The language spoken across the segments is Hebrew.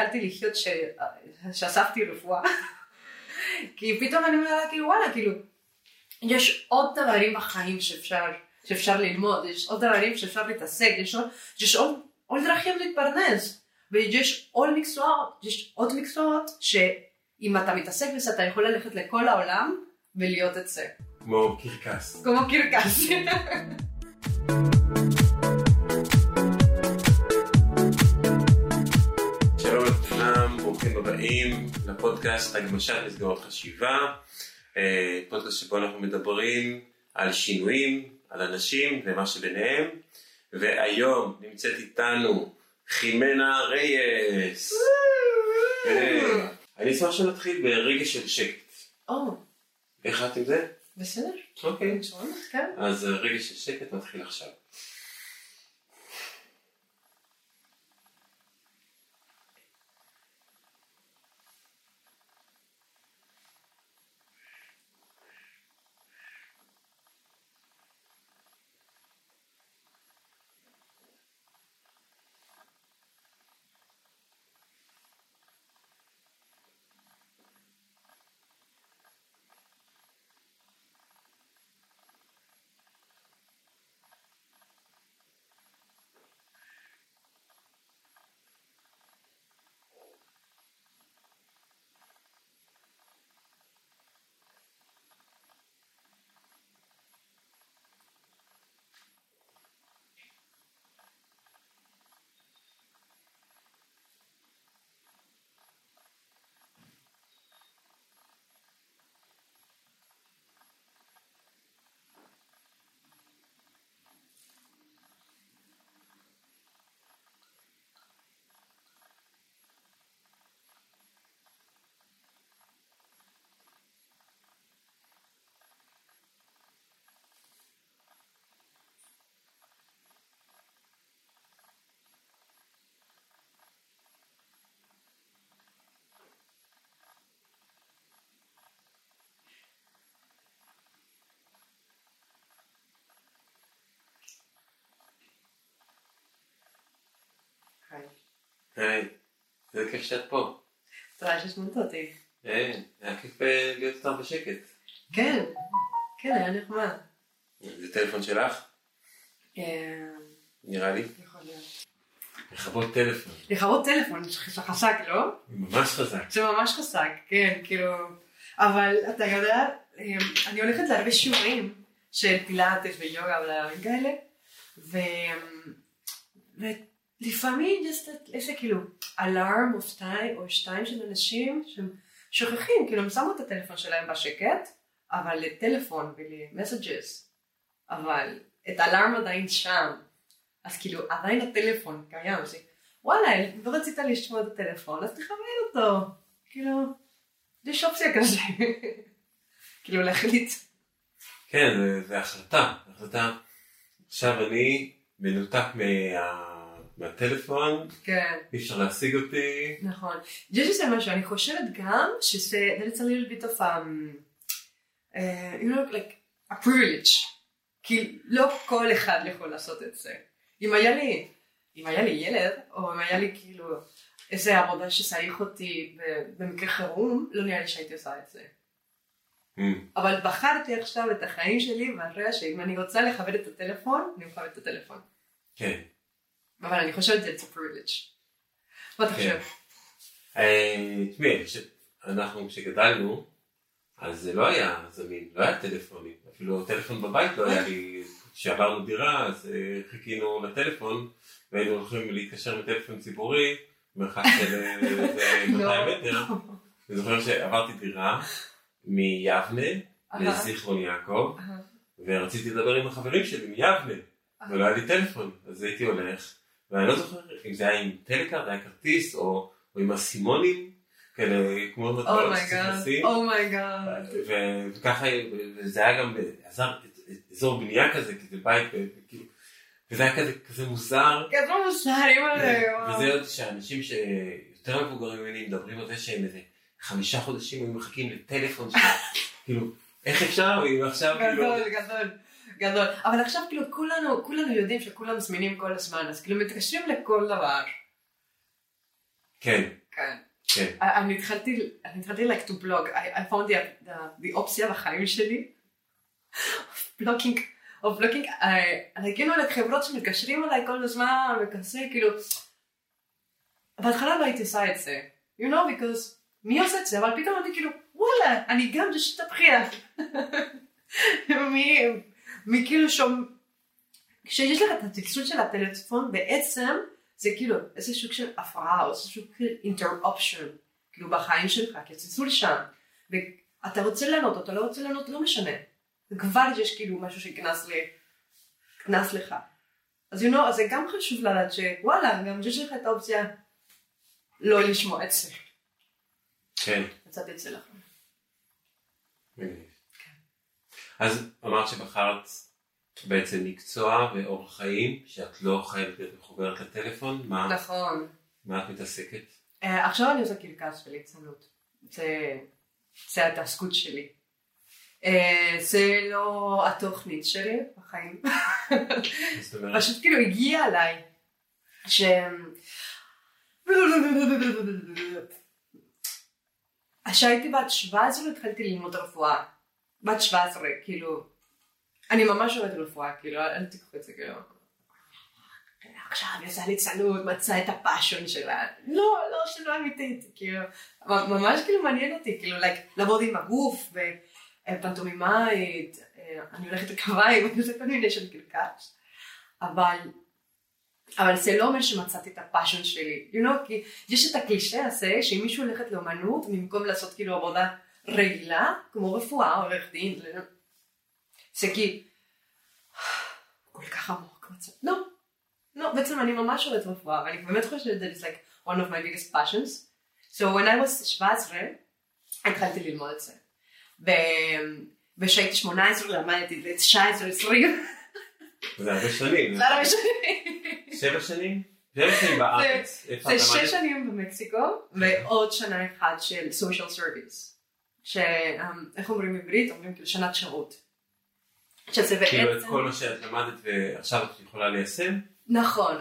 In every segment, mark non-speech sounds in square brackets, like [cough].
התחלתי לחיות ש... שאספתי רפואה, [laughs] כי פתאום אני אומרת כאילו וואלה כאילו יש עוד דברים בחיים שאפשר, שאפשר ללמוד, יש עוד דברים שאפשר להתעסק, יש עוד, יש עוד, עוד דרכים להתפרנס, ויש עוד מקצועות, יש עוד מקצועות שאם אתה מתעסק בזה אתה יכול ללכת לכל העולם ולהיות את זה. כמו קרקס. כמו קרקס. [laughs] הבאים לפודקאסט הגמשת מסגרות חשיבה, אה, פודקאסט שבו אנחנו מדברים על שינויים, על אנשים ומה שביניהם, והיום נמצאת איתנו חימנה רייס. אה, אני אשמח שנתחיל ברגע של שקט. איך את עם זה? בסדר. אוקיי. כן? אז רגע של שקט מתחיל עכשיו. היי. היי, איזה כיף שאת פה. תודה שהזמנת אותי. היי, היה כיף אה, להיות איתך בשקט. כן, כן, היה נחמד. זה טלפון שלך? אה, נראה לי. יכול להיות. לכבות טלפון. לכבות טלפון, זה חזק, לא? ממש חזק. זה ממש חזק, כן, כאילו... אבל אתה יודע, אמ, אני הולכת להרבה שיעורים של פילאטס ויוגה ודברים כאלה, ו... ולפעמים יש איזה כאילו אלארם או שתיים, או שתיים של אנשים שהם שוכחים, כאילו הם שמו את הטלפון שלהם בשקט, אבל לטלפון ולמסג'ס, אבל את האלארם עדיין שם, אז כאילו עדיין הטלפון קיים, וואלה, לא רצית לשמוע את הטלפון, אז תכוון אותו, כאילו, יש אופציה כזה, [laughs] כאילו להחליט, כן, זה החלטה. החלטה. עכשיו אני מנותק מה... מהטלפון, כן, אי אפשר להשיג אותי. נכון. יש איזה משהו, אני חושבת גם שזה, that's a little bit of um, uh, you know, like a privilege, כי לא כל אחד יכול לעשות את זה. אם היה לי, אם היה לי ילד, או אם היה לי כאילו איזה עבודה שצריך אותי במקרה חירום, לא נראה לי שהייתי עושה את זה. אמ, אבל בחרתי עכשיו את החיים שלי ואחרי שאם אני רוצה לכבד את הטלפון, אני מכבד את הטלפון. כן. אבל אני חושבת שזה it's a privilege. מה אתה כן. חושב? אה, תשמעי, אני חושב, אנחנו כשגדלנו, אז זה לא היה זמין, לא היה טלפונים, אפילו טלפון בבית לא היה לי, כשעברנו דירה אז אה, חיכינו לטלפון והיינו הולכים להתקשר מטלפון ציבורי, מרחק של אה, איזה 200 [laughs] לא. מטר, אני זוכר שעברתי דירה מיבנה. לזיכרון יעקב. ורציתי לדבר עם החברים שלי מיבנה, ולא היה לי טלפון, אז הייתי הולך, ואני לא זוכר אם זה היה עם טלקארד, היה כרטיס, או, או עם אסימונים, כאלה כמו מטבעות שצריך oh my God, וככה, וזה היה גם באזור- אזור בנייה כזה, כזה בית, ו- וכאילו, וזה היה כזה, כזה מוזר, כזה מוזר, אימא'לה, וזה וואו. עוד שאנשים שיותר מבוגרים ממני מדברים על זה שהם איזה חמישה חודשים היו מחכים לטלפון שלהם, [laughs] כאילו, איך אפשר, אם עכשיו כאילו, גדול, גדול, גדול. אבל עכשיו כאילו כולנו, כולנו יודעים שכולם זמינים כל הזמן, אז כאילו מתקשרים לכל דבר. כן, כן. אני התחלתי, אני התחלתי like to block, I, I found the, the, the אופציה בחיים שלי, blocking, או blocking, אני כאילו לחברות שמתקשרים אליי כל הזמן וכזה, כאילו, בהתחלה לא הייתי עושה את זה, you know, because מי עושה את זה, אבל פתאום אני כאילו, וואלה, אני גם just תבחיח. [laughs] מי, מי כאילו שום, כשיש לך את הטקסטות של הטלפון בעצם, זה כאילו איזה סוג של הפרעה או איזה סוג של אינטראופשן, כאילו בחיים שלך, כי הצלצול שם, ואתה רוצה לענות, אתה לא רוצה לענות, לא משנה. וכבר יש כאילו משהו שנכנס ל... לך. אז you know, אז זה גם חשוב לדעת שוואלה, גם יש לך את האופציה לא לשמוע את זה. כן. קצת יצא לך. אז אמרת שבחרת בעצם מקצוע ואורח חיים שאת לא חייבת להיות מחוברת לטלפון, מה? נכון. מה את מתעסקת? Uh, עכשיו אני עושה קרקס וליצנות. זה, זה התעסקות שלי. Uh, זה לא התוכנית שלי בחיים. פשוט כאילו הגיע אליי. ש... כשהייתי בת 17 התחלתי ללמוד רפואה. בת 17, כאילו, אני ממש אוהבת רפואה, כאילו, אל תיקחו את זה, כאילו. עכשיו יצאה ליצנות, מצאה את הפאשון שלה. לא, לא, שלא אמיתית, כאילו, ממש כאילו מעניין אותי, כאילו, לעבוד עם הגוף, ופנטומימאית, אני הולכת לקריים, אני עושה כל מיני של קרקס, אבל אבל זה לא אומר שמצאתי את הפאשון שלי, you know, כי יש את הקלישה הזה שאם מישהו הולכת לאמנות במקום לעשות כאילו עבודה רגילה, כמו רפואה, עורך דין, זה כי כל כך עמוק מצב, לא, לא, בעצם אני ממש אוהבת רפואה, ואני באמת חושבת it's like one of my biggest passions, so when I was 17, התחלתי ללמוד את זה, וכשהייתי 18 למדתי, ו-19, 20, זה הרבה שנים. זה הרבה שנים. שבע שנים? שבע שנים בארץ. זה שש שנים במקסיקו, ועוד שנה אחת של social service. שאיך אומרים בעברית? אומרים כאילו שנת שירות. שזה בעצם... כאילו את כל מה שאת למדת ועכשיו את יכולה ליישם? נכון,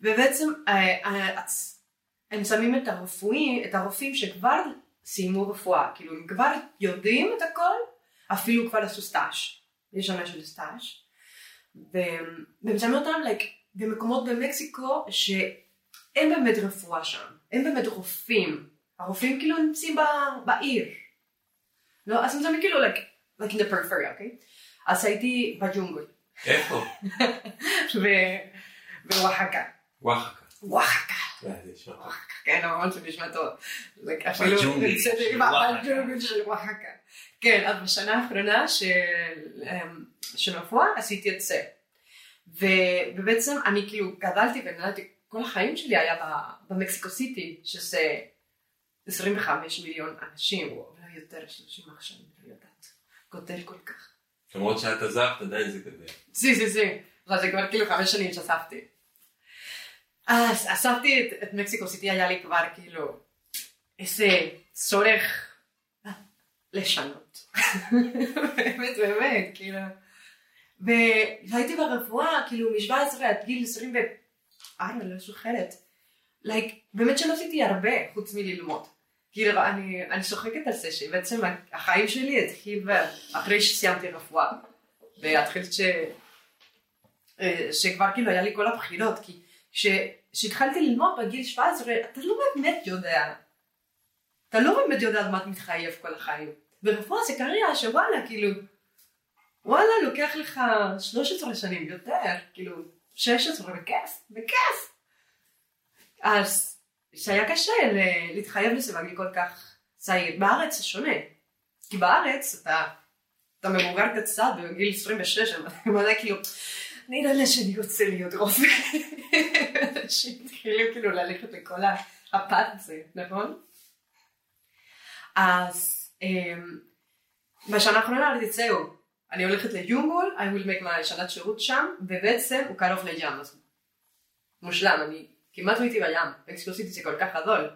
ובעצם אה, אה, הם שמים את הרפואי, את הרופאים שכבר סיימו רפואה, כאילו הם כבר יודעים את הכל, אפילו כבר עשו סטאז', יש שנה של סטאז', והם שמים אותם like, במקומות במקסיקו שאין באמת רפואה שם, אין באמת רופאים, הרופאים כאילו נמצאים בעיר. לא, אז הם שמים כאילו like, like in the periphery, אוקיי? Okay? אז הייתי בג'ונגל. איפה? בוואחקה. וואחקה. וואחקה. כן, ממש זה נשמע טוב. אפילו בג'ונגל של וואחקה. כן, אז בשנה האחרונה של רפואה עשיתי את זה. ובעצם אני כאילו גדלתי ונולדתי, כל החיים שלי היה במקסיקו סיטי, שזה 25 מיליון אנשים, או אולי יותר, 30 עכשיו, אני לא יודעת. גודל כל כך. למרות שאת עזבת, עדיין זה גדל. זי, זי, זי. זה כבר כאילו חמש שנים שאספתי. אז אספתי את, את מקסיקו סיטי, היה לי כבר כאילו איזה צורך לשנות. [laughs] באמת, באמת, כאילו. והייתי ברפואה, כאילו מ-17 עד גיל 24, לא זוכרת. like, באמת שלא עשיתי הרבה חוץ מללמוד. כאילו אני, אני צוחקת על זה שבעצם החיים שלי התחיל אחרי שסיימתי רפואה. והתחיל ש... שכבר כאילו היה לי כל הבחירות, כי כשהתחלתי ללמוד בגיל 17 אתה לא באמת יודע. אתה לא באמת יודע מה אתה מתחייב כל החיים. ורפואה זה קריירה שוואלה כאילו וואלה, לוקח לך 13 שנים יותר, כאילו 16, בכיף, בכיף. אז שהיה קשה להתחייב לזה בגיל כל כך צעיר. בארץ זה שונה. כי בארץ אתה, אתה מבוגר קצת בגיל 26, אתה מלא כאילו, נראה לי שאני רוצה להיות רופא. התחילו כאילו ללכת לכל הפת הזה, נכון? אז אמ, בשנה האחרונה אמרתי, זהו, אני הולכת ליונגול, I will make my שנת שירות שם, ובעצם הוא קרוב לים, אז מושלם, אני כמעט הייתי בים, מקסיקו סיטי זה כל כך גדול.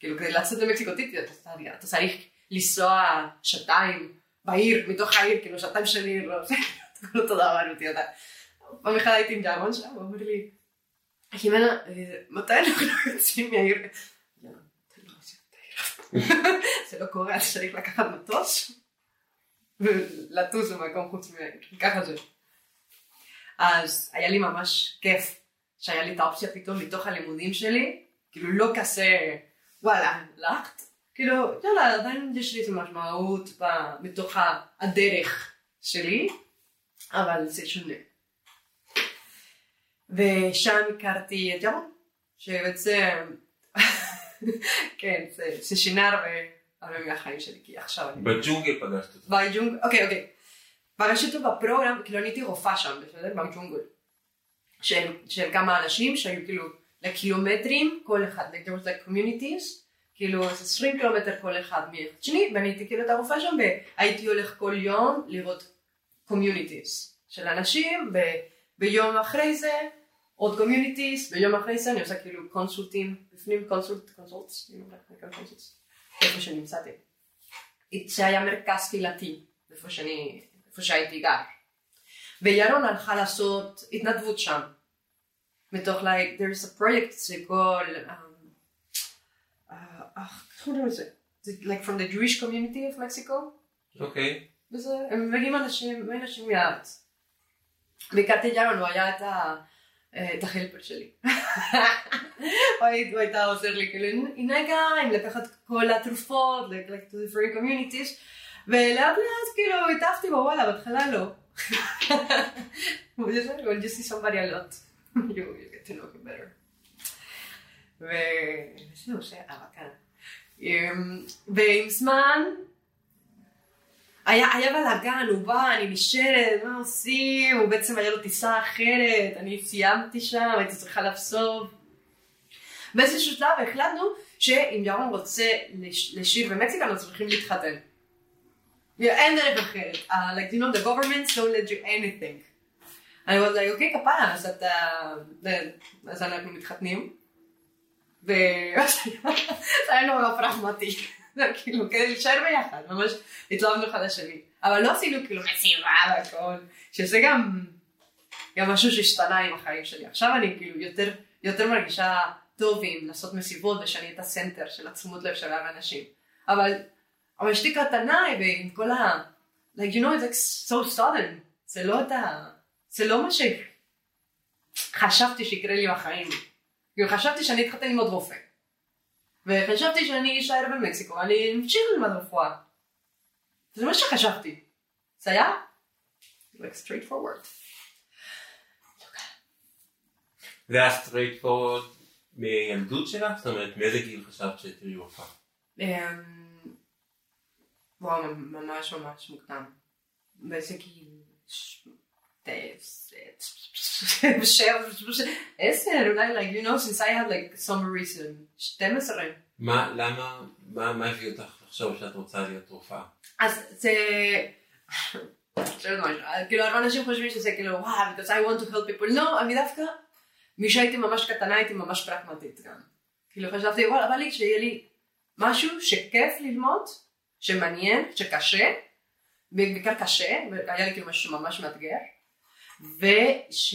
כאילו כדי לצאת למקסיקו סיטי אתה צריך לנסוע שעתיים בעיר, מתוך העיר, כאילו שעתיים של עיר, [laughs] לא אותו דבר אותי, אתה. פעם אחת הייתי עם ג'רמון שם, הוא אומר לי, חימנה, מתי אנחנו [laughs] יוצאים מהעיר? [laughs] זה לא קורה, אז צריך לקחת מטוס ולטוס במקום חוץ מ... ככה זה. אז היה לי ממש כיף שהיה לי את האופציה פתאום מתוך הלימודים שלי, כאילו לא כזה, וואלה, הלכת? כאילו, יאללה, עדיין יש לי איזה משמעות מתוך הדרך שלי, אבל זה שונה. ושם הכרתי את ירון, שבעצם, [laughs] כן, זה, זה שינה הרבה, הרבה מהחיים שלי, כי עכשיו אני... בג'ונגל פגשת אותו. בג'ונגל, אוקיי, אוקיי. פגשתי אותו ב program, כאילו אני הייתי רופאה שם, בסדר? בג'ונגל. של, של כמה אנשים שהיו כאילו לקילומטרים כל אחד, like there was like communities, כאילו 20 קילומטר כל אחד מאחד שני, ואני הייתי כאילו את הרופאה שם, והייתי הולך כל יום לראות communities של אנשים, ב, ביום אחרי זה עוד communities, ביום אחרי זה אני עושה כאילו consult ים, בפנים consult, consults, איפה שנמצאתי. זה היה מרכז קהילתי, איפה שאני, איפה שהייתי גר. וירון הלכה לעשות התנדבות שם. מתוך like, there's a project שכל, איך קוראים לזה? like from the Jewish community of Mexico. אוקיי. וזה, הם מגיעים אנשים, אנשים מהארץ. והכרתי ירון, הוא היה את ה... את החלפר שלי. [laughs] הוא הייתה עוזר לי כאילו, הנה גם, לקחת כל התרופות, like to different communities, ולאט לאט כאילו התאהבתי בו, וואלה, בהתחלה לא. When you see somebody a lot, you, you get to know him better. וזהו, שהאבקה. ועם זמן, היה, היה בלאגן, הוא בא, אני נשארת, מה עושים? הוא בעצם היה לו טיסה אחרת, אני סיימתי שם, הייתי צריכה לחשוף. באיזשהו שלב החלטנו שאם ירון רוצה לשיר במקסיקה, אנחנו צריכים להתחתן. אין דרך אחרת. Uh, like, you know, the government don't let you anything. אני was like, אוקיי, כפרה, אז אתה... אז אנחנו מתחתנים. וזה היה נורא פרגמטי. כאילו, כדי להישאר ביחד, ממש התלהבנו אחד לשני. אבל לא עשינו כאילו מסיבה והכל, שזה גם, גם משהו שהשתנה עם החיים שלי. עכשיו אני כאילו יותר, יותר מרגישה טוב עם לעשות מסיבות ושאני את הסנטר של התשומת לב של האנשים. אבל אבל אשתי קטנה ועם כל ה... like you know it's like so sudden זה לא את ה... זה לא מה שחשבתי שיקרה לי בחיים. כאילו חשבתי שאני אתחתן עם עוד רופא. וחשבתי שאני אשאר במקסיקו ואני אמשיך ללמוד רפואה. זה מה שחשבתי. זה היה like straight forward. זה היה straight forward מילדות שלך? זאת אומרת מאיזה גיל חשבת שתראי רופאה? וואו, ממש ממש מוקדם. באיזה גיל? עשר, אולי, like, you know, since I had like some reason, 12. מה, למה, מה, הביא אותך לחשוב שאת רוצה להיות רופאה? אז זה... כאילו הרבה אנשים חושבים שזה כאילו וואו, because I want to help people, לא, אני דווקא, משהייתי ממש קטנה הייתי ממש פרקמטית גם. כאילו חשבתי וואלה, בא לי שיהיה לי משהו שכיף ללמוד, שמעניין, שקשה, בעיקר קשה, והיה לי כאילו משהו ממש מאתגר, וש...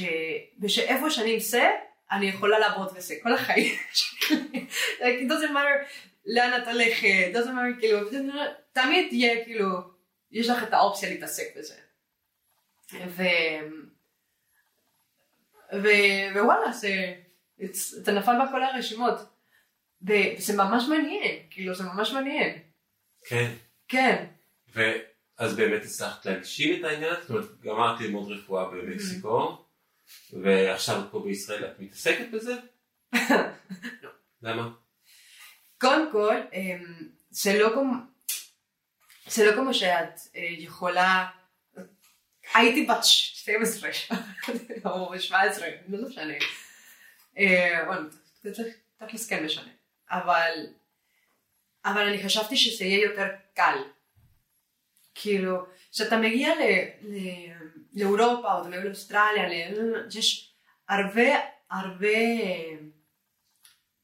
ושאיפה שאני אמצא, אני יכולה לעבוד בזה כל החיים שלי. it doesn't matter לאן את הולכת, doesn't matter כאילו, תמיד יהיה כאילו, יש לך את האופציה להתעסק בזה. ו... ו... ווואלה, זה, זה נפל בכל הרשימות. וזה ממש מעניין, כאילו זה ממש מעניין. כן. כן. ואז באמת הצלחת להגשים את העניין? זאת אומרת, גמרת ללמוד רפואה במקסיקו, ועכשיו את פה בישראל, את מתעסקת בזה? [laughs] לא. למה? קודם כל, אמ, זה לא כמו, זה לא כמו שאת אה, יכולה, הייתי בת 12 [laughs] או 17, לא משנה. אה, תכלס כן משנה. אבל אבל אני חשבתי שזה יהיה יותר קל. כאילו, כשאתה מגיע ל, ל, לאירופה או לאוסטרליה, ל, יש הרבה הרבה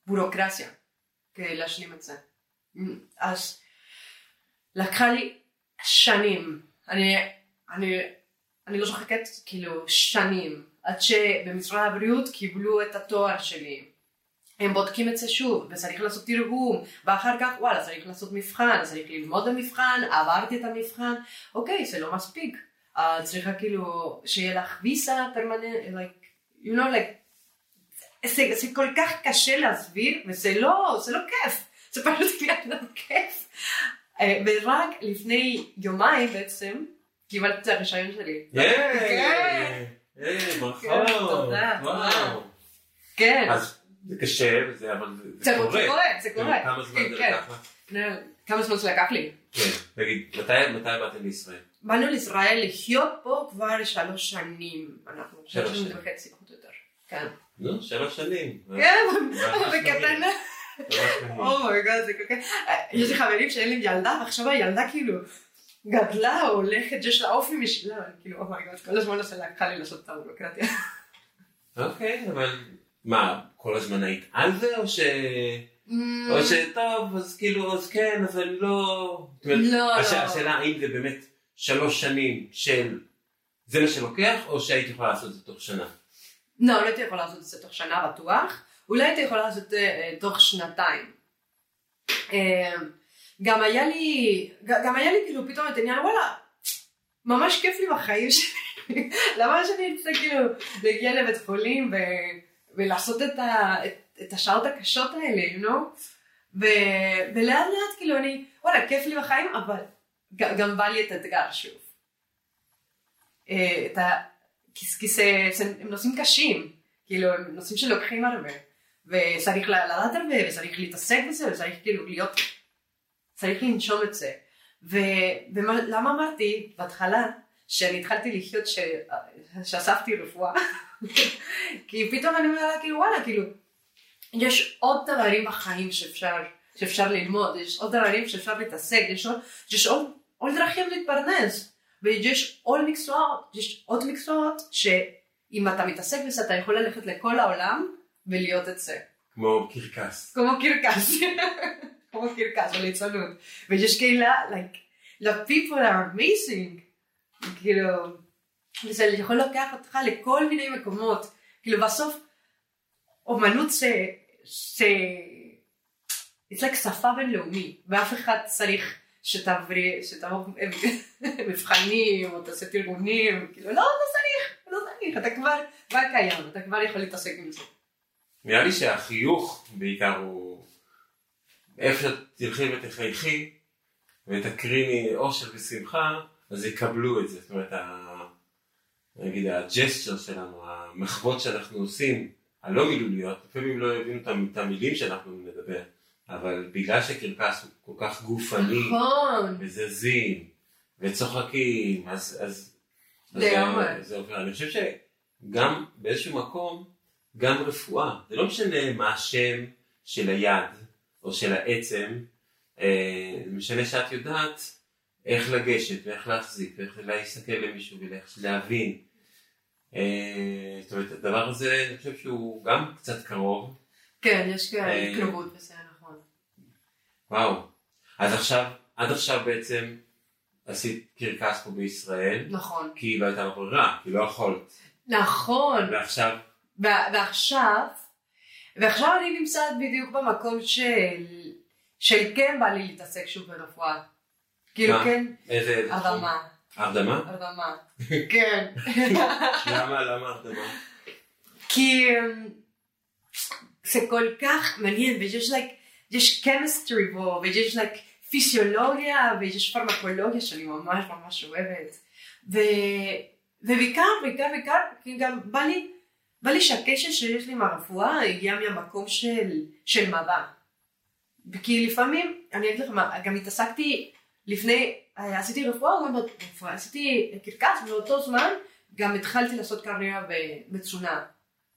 בורוקרטיה כדי להשלים את זה. אז לקחה לי שנים, אני, אני, אני לא צוחקת, כאילו שנים, עד שבמשרד הבריאות קיבלו את התואר שלי. הם בודקים את זה שוב, וצריך לעשות תרגום, ואחר כך וואלה צריך לעשות מבחן, צריך ללמוד במבחן, עברתי את המבחן, אוקיי זה לא מספיק, uh, צריכה כאילו שיהיה לך ויסה פרמננט, like, you know like, זה, זה כל כך קשה להסביר, וזה לא, זה לא כיף, זה פשוט [laughs] לא כיף. Uh, ורק לפני יומיים בעצם, קיבלתי את הרישיון שלי. כן. היי, כן, ברכות. וואו. כן. אז זה קשה, וזה- אבל זה- קורה. קורה, זה קורה. כמה זמן כן, זה כן. לקח לך? נה, כמה זמן זה לקח לי? כן. תגיד, מתי באתם לישראל? באנו לישראל לחיות פה כבר שלוש שנים. אנחנו שלוש שנים. וחצי פחות או יותר. כן. נו, שלוש שנים. כן, בקטנה. [laughs] oh my God, [laughs] זה כל כך... יש לי חברים שאין לי ילדה, ועכשיו הילדה כאילו גדלה, הולכת, יש לה אופי משלה, כאילו, oh my God, כל הזמן עושה לקחה לי לעשות את הביורוקרטיה. אוקיי, אבל מה, כל הזמן היית על זה, או ש... או שטוב, אז כאילו, אז כן, לא... זאת אומרת, לא, הש- לא. השאלה האם זה באמת שלוש שנים של... זה מה שלוקח, או שהיית יכולה לעשות את זה תוך שנה? לא, לא הייתי יכולה לעשות את זה תוך שנה בטוח, אולי הייתי יכולה לעשות את זה אה, תוך שנתיים. אה, גם היה לי, גם היה לי כאילו פתאום את העניין, וואלה, ממש כיף לי בחיים שלי, [laughs] למה שאני ארצה כאילו להגיע לבית חולים ו, ולעשות את, ה, את, את השעות הקשות האלה, you know? ו, ולאט לאט כאילו אני, וואלה, כיף לי בחיים, אבל גם בא לי את האתגר שוב. אה, את ה... כי, כי זה, זה, הם נושאים קשים, כאילו הם נושאים שלוקחים הרבה, וצריך לדעת הרבה, וצריך להתעסק בזה, וצריך כאילו להיות, צריך לנשום את זה. ולמה אמרתי בהתחלה שאני התחלתי לחיות ש... שאספתי רפואה? [laughs] כי פתאום אני אומרת כאילו וואלה, כאילו, יש עוד דברים בחיים שאפשר, שאפשר ללמוד, יש עוד דברים שאפשר להתעסק, יש עוד, יש עוד, עוד דרכים להתפרנס. ויש עוד מקצועות, יש עוד מקצועות שאם אתה מתעסק בזה אתה יכול ללכת לכל העולם ולהיות את זה. כמו קרקס. כמו קרקס, [laughs] כמו קרקס ליצנות. ויש קהילה, like, the people are amazing. כאילו, וזה יכול לקח אותך לכל מיני מקומות. כאילו בסוף, אומנות זה, זה, it's like שפה בינלאומי, ואף אחד צריך שתעברי, שתעבור [laughs] מבחנים, או תעשה תרגונים, כאילו, לא, לא צריך, לא צריך, אתה כבר, כבר קיים, אתה כבר יכול להתעסק עם זה. נראה לי שהחיוך בעיקר הוא... איפה שאת תלכי ותחייכי ותקריני אושר ושמחה, אז יקבלו את זה. זאת אומרת, ה... נגיד הג'סטר שלנו, המחוות שאנחנו עושים, הלא מילוליות, לפעמים לא הבינו את המ- את המילים שאנחנו נדבר, אבל בגלל שקרקס הוא כל כך גופני, נכון, וזזים, וצוחקים, אז, אז, אז. זה, זה עובר. אני חושב שגם באיזשהו מקום, גם רפואה, זה לא משנה מה השם של היד או של העצם, אה, זה משנה שאת יודעת איך לגשת ואיך להחזיק ואיך להסתכל למישהו ואיך להבין. אה, זאת אומרת, הדבר הזה, אני חושב שהוא גם קצת קרוב. כן, יש אה, קרבות בזה, נכון. וואו. אז עכשיו, עד עכשיו בעצם עשית קרקס פה בישראל, נכון. כי לא הייתה לך ברירה, כי לא יכולת. נכון, ועכשיו, ועכשיו, ועכשיו אני נמצאת בדיוק במקום של, של כן בא לי להתעסק שוב ברפואה. כאילו? כן, איזה... איזה תחום? הרדמה, הרדמה? הרדמה, כן. למה? למה הרדמה? כי אמ, זה כל כך מעניין ויש like, יש chemistry בו ויש like פיסיולוגיה ויש פרמקולוגיה שאני ממש ממש אוהבת ו... ובעיקר בעיקר בעיקר כי גם בא לי בא לי שהקשר שיש לי עם הרפואה הגיע מהמקום של, של מדע כי לפעמים אני אגיד לך מה גם התעסקתי לפני אה, עשיתי רפואה גם ברפואה עשיתי קרקס ובאותו זמן גם התחלתי לעשות קריירה בתזונה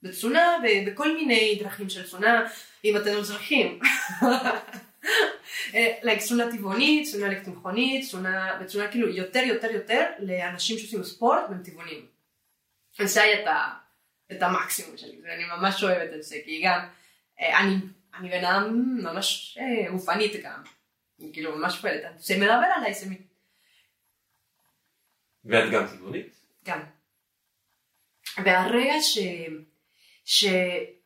בתזונה ובכל מיני דרכים של תזונה, אם אתם מזרחים. [laughs] like, תזונה טבעונית, תזונה לקטמחונית, תזונה, כאילו יותר יותר יותר לאנשים שעושים ספורט והם טבעונים. זה היה את, ה, את המקסימום שלי, ואני ממש אוהבת את זה, כי גם אה, אני, אני בן אדם ממש אה, גופנית גם, כאילו ממש פועלת, זה מדבר עליי, זה מת- ואת גם טבעונית? גם. והרגע ש... ש...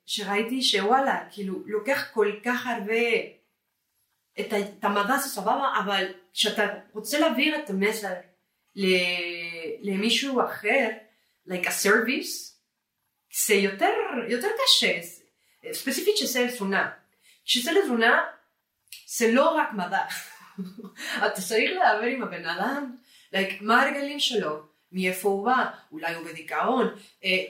שראיתי שוואלה, כאילו, לוקח כל כך הרבה, את, את המדע זה סבבה, אבל כשאתה רוצה להעביר את המסר ל- למישהו אחר, like a service, זה יותר, יותר קשה, ספציפית שזה לתזונה. כשזה לתזונה, זה לא רק מדע. [laughs] אתה צריך לדבר עם הבן אדם, like, מה הרגלים שלו, מאיפה הוא בא, אולי הוא בדיכאון, אה,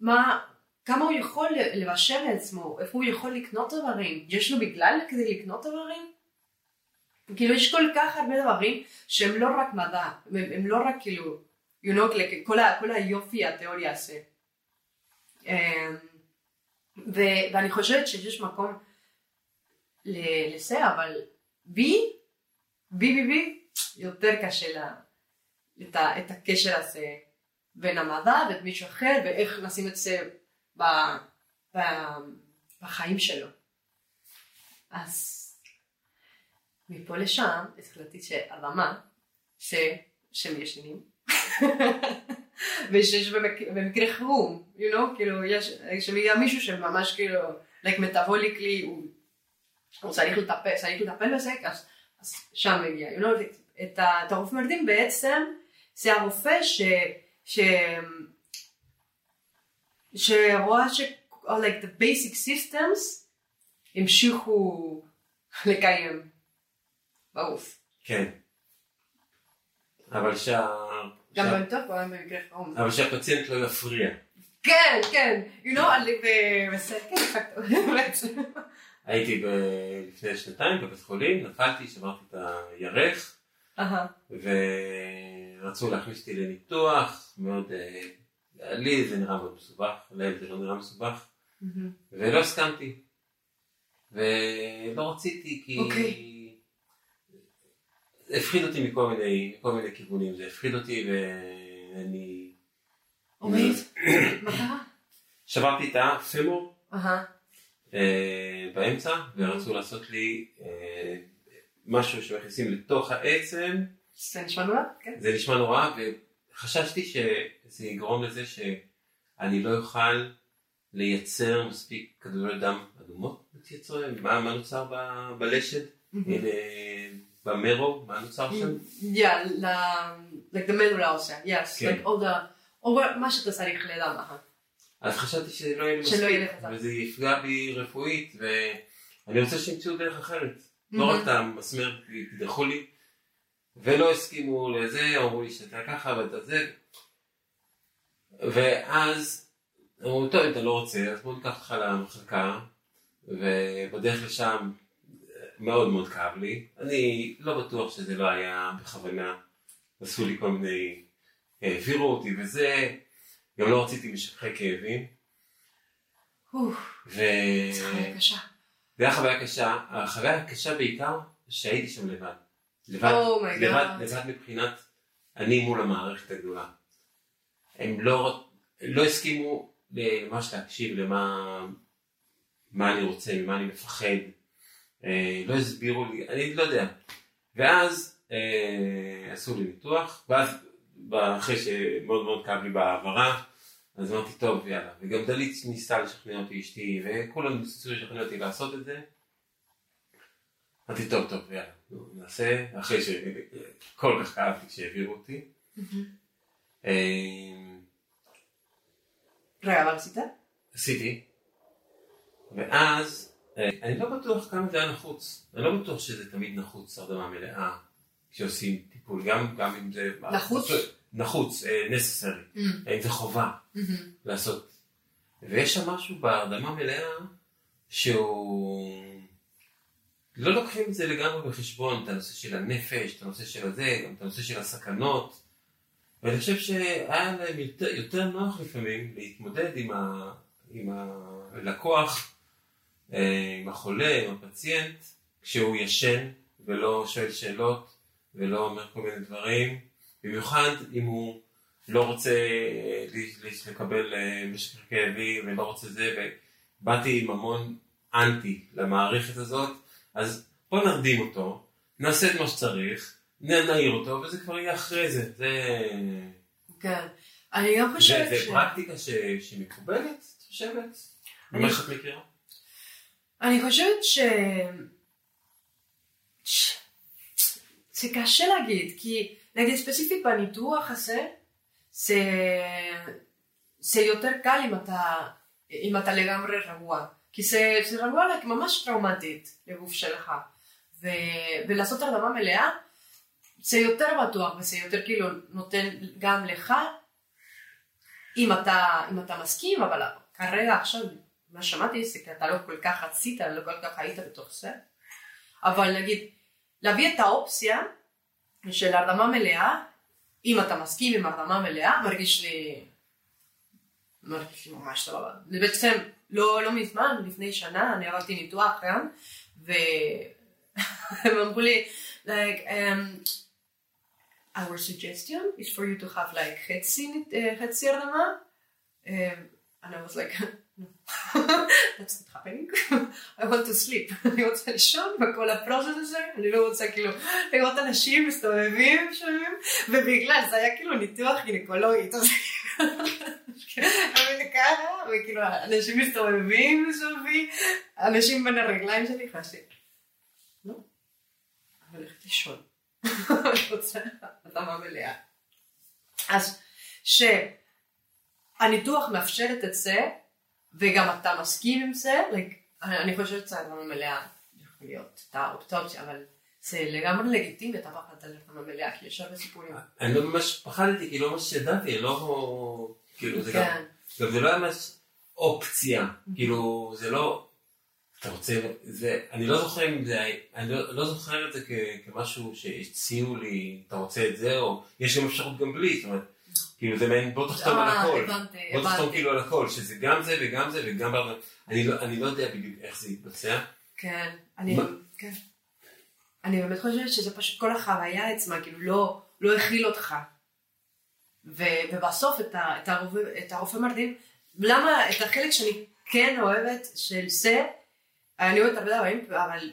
מה, כמה הוא יכול לבשל לעצמו, איפה הוא יכול לקנות דברים, יש לו בגלל כדי לקנות דברים? כאילו יש כל כך הרבה דברים שהם לא רק מדע, הם, הם לא רק כאילו, you know, like, כל, ה, כל היופי התיאוריה הזה. אמ, ו, ואני חושבת שיש מקום לזה, אבל בי, בי בי בי, יותר קשה לה, את, ה, את הקשר הזה בין המדע ואת מישהו אחר, ואיך נשים את זה ב, ב, בחיים שלו. אז מפה לשם החלטתי שהרמה ש, שהם ישנים [laughs] ושיש במק, במקרה חירום, you know, כאילו יש, כשמגיע מישהו שממש כאילו, like metabolically, הוא, הוא צריך לטפל, צריך לטפל בזה, אז, אז שם מגיע, you know, את, את הרופא מרדים בעצם זה הרופא ש, ש, שרואה ש... or like the basic systems המשיכו לקיים בגוף. כן. אבל שה... גם בטוח וגם במקרה חירום. אבל שהפציינט לא יפריע. כן, כן, you know, אני בסדר, כן. [laughs] הייתי ב... לפני שנתיים בבית חולים, נפלתי, שברתי את הירך. ורצו להכניס אותי לניתוח, מאוד... אה, לי זה נראה מאוד מסובך, להם זה לא נראה מסובך. ולא הסכמתי. ולא רציתי כי... אוקיי. זה הפחיד אותי מכל מיני, מכל מיני כיוונים, זה הפחיד אותי ואני... עומית, מה קרה? [coughs] שברתי את הפמור אהה. אה, באמצע, ורצו לעשות לי אה, משהו שמכניסים לתוך העצם, זה נשמע נורא? כן. זה נשמע נורא, וחששתי שזה יגרום לזה שאני לא אוכל לייצר מספיק כדורי דם אדומות, מה, מה נוצר ב- בלשד, מהמם. הנה, במרו, מה נוצר שם? Yes, כן. like all the, all מה שאתה צריך לדם. אז חשבתי שלא יהיה לי מספיק. וזה יפגע בי רפואית, ואני רוצה שימצאו דרך אחרת. לא. רק את המסמר, יקדחו לי, ולא הסכימו לזה, אמרו לי שאתה ככה ואתה זה. ואז אמרו, טוב, אם אתה לא רוצה, אז בוא ניקח אותך למחלקה, ובדרך לשם מאוד מאוד כאב לי. אני לא בטוח שזה לא היה בכוונה, עשו לי כל מיני, העבירו אותי וזה, גם לא רציתי משככי כאבים. ו... זו חוויה קשה. זה היה חוויה קשה, החוויה הקשה בעיקר שהייתי שם לבד. לבד, Oh לבד. לבד מבחינת אני מול המערכת הגדולה. הם לא, לא הסכימו ממש להקשיב למה מה אני רוצה, ממה אני מפחד. אה, לא הסבירו לי, אני לא יודע. ואז אה, עשו לי ניתוח, ואז אחרי שמאוד מאוד כאב לי בהעברה, אז אמרתי טוב יאללה, וגם דלית ניסתה לשכנע אותי אשתי, וכולם ניסו לשכנע אותי לעשות את זה. אמרתי טוב טוב יאללה, נעשה, אחרי שכל כך כאב לי כשהעבירו אותי. רגע, אבל עשית? עשיתי, ואז אה, אני לא בטוח כמה זה היה נחוץ, אני לא בטוח שזה תמיד נחוץ הרדמה מלאה כשעושים טיפול, גם אם זה... נחוץ? נחוץ, necessary, אם זה חובה לעשות. ויש שם משהו בהרדמה מלאה שהוא... לא לוקחים את זה לגמרי בחשבון, את הנושא של הנפש, את הנושא של הזה, גם את הנושא של הסכנות. ואני חושב שהיה להם יותר, יותר נוח לפעמים להתמודד עם, ה, עם הלקוח, אה, עם החולה, עם הפציינט, כשהוא ישן ולא שואל שאלות ולא אומר כל מיני דברים, במיוחד אם הוא לא רוצה ל- לקבל אה, משך כאבי ולא רוצה זה, ובאתי עם המון אנטי למערכת הזאת, אז בוא נרדים אותו, נעשה את מה שצריך, נעיר אותו, וזה כבר יהיה אחרי זה. זה, כן. אני גם זה, חושבת זה ש... פרקטיקה ש, שמקובלת, את חושבת? מה שאת מכירה? אני חושבת ש... ש... זה קשה להגיד, כי נגיד ספציפית בניתוח הזה, זה, זה יותר קל אם אתה, אם אתה לגמרי רגוע. כי זה, זה רגוע ממש טראומטית לגוף שלך. ו, ולעשות הרדמה מלאה, זה יותר בטוח וזה יותר כאילו נותן גם לך, אם אתה, אם אתה מסכים, אבל כרגע עכשיו, מה שמעתי זה כי אתה לא כל כך רצית, לא כל כך היית בתוך זה. אבל נגיד, להביא את האופציה של הרדמה מלאה, אם אתה מסכים עם הרדמה מלאה, מרגיש לי, מרגיש לי ממש סבבה. בעצם לא, לא מזמן, לפני שנה, אני עברתי ניתוח גם, והם [laughs] אמרו לי, like, um, our suggestion is for you to have like חצי, uh, חצי הרדמה, um, and I was like, that's not happening, I want to sleep, אני רוצה לישון בכל הפרוסס הזה, אני לא רוצה כאילו לראות אנשים מסתובבים שומעים, ובגלל זה היה כאילו ניתוח גינקולוגי, אז ככה, וכאילו אנשים מסתובבים מסביבי, אנשים בין הרגליים שלי, חשתי, לא, אבל הולכת לישון. אני רוצה התאמה מלאה. אז שהניתוח מאפשרת את זה, וגם אתה מסכים עם זה, like, אני חושבת שהתאמה מלאה יכול להיות את האופציה, אבל זה לגמרי לגיטימי, אתה פחדת על התאמה מלאה, כי יש הרבה סיפורים. אני לא ממש פחדתי, כי לא ממש ידעתי, לא... כאילו, זה גם... כן. גם זה לא היה ממש אופציה, כאילו, זה לא... אתה רוצה, זה, אני לא זוכר אם זה, אני לא, לא זוכר את זה כ, כמשהו שהציעו לי, אתה רוצה את זה, או יש גם אפשרות גם בלי, זאת אומרת, כאילו זה מעין, בוא תחתום על אה, הכל, בוא תחתום. כאילו על הכל, שזה גם זה וגם זה וגם, אני לא, אני לא יודע בדיוק איך זה יתבצע, כן, אני? כן. אני באמת חושבת שזה פשוט כל החוויה עצמה, כאילו לא, לא הכיל אותך. ו, ובסוף את, ה, את, הרופא, את הרופא מרדים, למה את החלק שאני כן אוהבת של זה, אני אוהבת הרבה דברים, אבל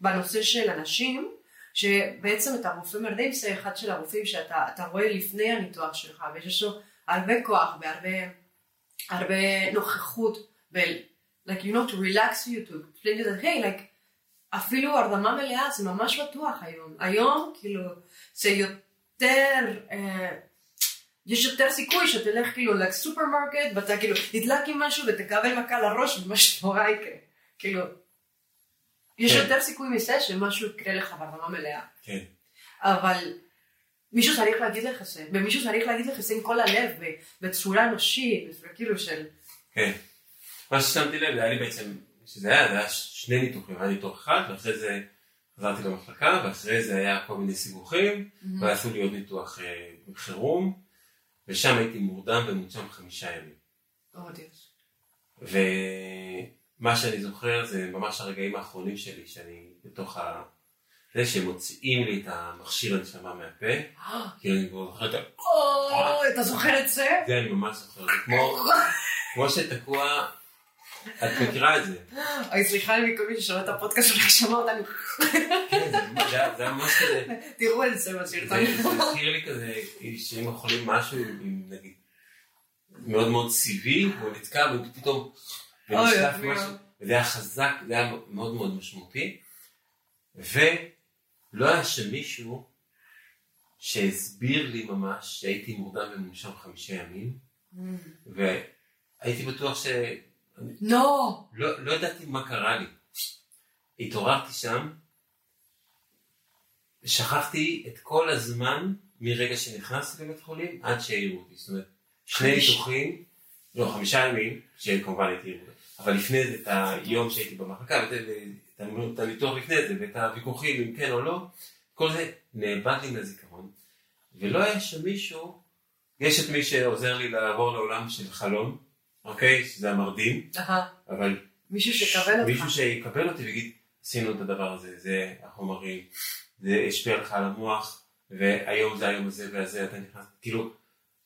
בנושא של אנשים, שבעצם את הרופא מרדים זה אחד של הרופאים שאתה אתה רואה לפני הניתוח שלך, ויש לו הרבה כוח והרבה הרבה נוכחות, ו- like you know to relax you to explain it that hey like אפילו הרדמה מלאה זה ממש בטוח היום. היום כאילו זה יותר, אה, יש יותר סיכוי שתלך כאילו לסופרמרקט ואתה כאילו תדלק עם משהו ותקבל מכה לראש ומשהו נורא יקרה. כאילו, יש כן. יותר סיכוי מזה שמשהו יקרה לך בהרדמה מלאה. כן, אבל מישהו צריך להגיד לך זה, ומישהו צריך להגיד לך זה עם כל הלב, בצורה אנושית, בצורה כאילו של... כן. מה ששמתי לב, זה היה לי בעצם, שזה היה, זה היה שני ניתוחים, היה ניתוח אחד, ואחרי זה חזרתי למחלקה, ואחרי זה היה כל מיני סיבוכים, ועשו לי עוד ניתוח אה, חירום, ושם הייתי מורדם ומונשם חמישה ימים. או דיוס. ומה שאני זוכר זה ממש הרגעים האחרונים שלי, שאני בתוך ה... זה שמוציאים לי את המכשיר הנשמה מהפה, [gasps] כאילו אני כבר זוכר את ה... או, אתה זוכר את זה? זה אני ממש זוכר, זה כמו, [laughs] כמו שתקוע, את מכירה את זה. [gasps] אוי, סליחה לי מכל מי ששומע את הפודקאסט שלך, שמע אותנו. כן, זה- ממש כזה, [laughs] תראו את זה בסרטון. זה הזכיר לי כזה, שאם אוכלים משהו נגיד, מאוד מאוד סיבי, הוא נתקע ופתאום, ונשלף משהו. וזה היה חזק, זה היה מאוד מאוד משמעותי, ולא היה שם מישהו שהסביר לי ממש שהייתי מורדם ומונשם חמישה ימים, והייתי בטוח ש... נו! לא, לא ידעתי מה קרה לי. התעוררתי שם, שכחתי את כל הזמן מרגע שנכנסתי לבית חולים עד שהעירו אותי. זאת אומרת, שני ניתוחים, לא, חמישה ימים, שכמובן הייתי. אבל לפני זה, את היום שהייתי במחלקה, ואת את הניתוח לפני זה, ואת הוויכוחים אם כן או לא, כל זה נאבד לי מהזיכרון. ולא היה שם מישהו, יש את מי שעוזר לי לעבור לעולם של חלום, אוקיי? שזה המרדים. אבל מישהו שיקבל אותך. מישהו שיקבל אותי ויגיד, עשינו את הדבר הזה, זה החומרים, זה השפיע לך על המוח, והיום זה היום הזה והזה, אתה נכנס, כאילו,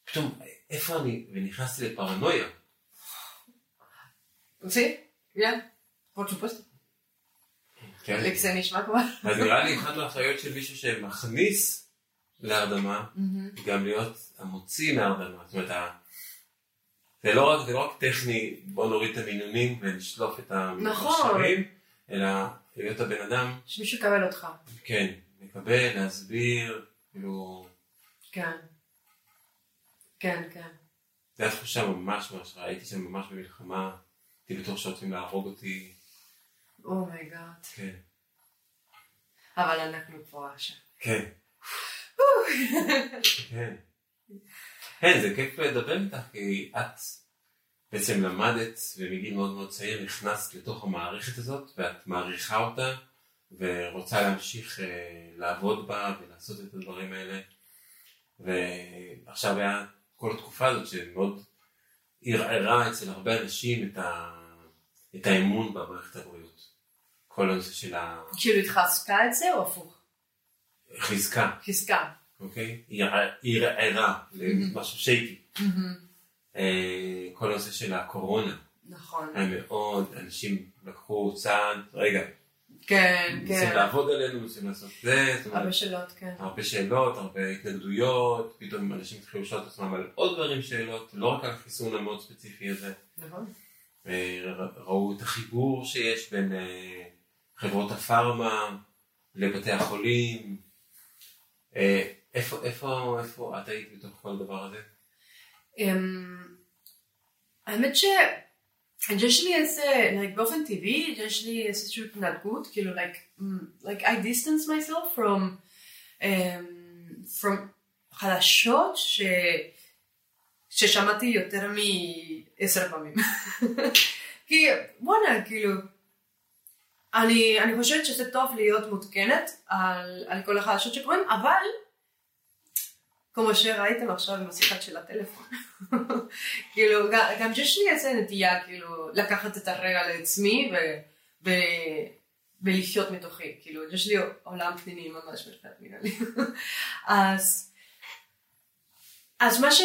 פתאום, איפה אני, ונכנסתי לפרנויה. Sí, ya, por supuesto. כן? זה נשמע כבר. אז נראה לי אחת מהאחריות של מישהו שמכניס להרדמה, גם להיות המוציא מהרדמה. זאת אומרת, זה לא רק, זה לא רק טכני, בוא נוריד את המינונים ונשלוף את נכון. המקשרים, אלא להיות הבן אדם, שמישהו יקבל אותך. כן, לקבל, להסביר, כאילו, כן. כן, כן. זו הייתה תחושה ממש ממש רעה, הייתי שם ממש במלחמה, הייתי בטוח שרוצים להרוג אותי, oh my God. כן, אבל אנחנו פה עכשיו. כן, כן. כן, זה כיף לדבר איתך, כי את בעצם למדת ומגיל מאוד מאוד צעיר נכנסת לתוך המערכת הזאת, ואת מעריכה אותה, ורוצה להמשיך אה, לעבוד בה ולעשות את הדברים האלה. ועכשיו היה כל התקופה הזאת שמאוד ערערה אצל הרבה אנשים את, ה... את האמון במערכת הבריאות. כל הנושא של כאילו התחזקה את זה או הפוך? החזקה, חזקה. אוקיי? היא ער- היא ערערה למשהו שייקי. אה, כל הנושא של הקורונה נכון. היה מאוד, אנשים לקחו צעד, רגע, כן, כן. לעבוד עלינו, מנסים לעשות זה, הרבה שאלות, כן. הרבה שאלות, הרבה התנגדויות, פתאום אנשים התחילו לשאול את עצמם על עוד דברים שאלות, לא רק על החיסון המאוד ספציפי הזה. נכון. אה, ראו את החיבור שיש בין אה, חברות הפארמה לבתי החולים. אה, איפה, איפה, איפה את היית בתוך כל הדבר הזה? אמ, האמת ש... יש לי איזה, like, באופן טבעי, יש לי איזושהי התנהגות, כאילו, like, mm, like, I distance myself from, um, from חדשות ש... ששמעתי יותר מעשר פעמים. [laughs] כי בואנה, כאילו, אני, אני חושבת שזה טוב להיות מעודכנת על, על כל החדשות שקורים, אבל כמו שראיתם עכשיו עם השיחה של הטלפון. [laughs] כאילו, גם, גם יש לי איזה נטייה, כאילו, לקחת את הרגע לעצמי ו, ולחיות מתוכי. כאילו, יש לי עולם פנימי ממש מבחינת מנהלי. [laughs] אז, אז מה ש...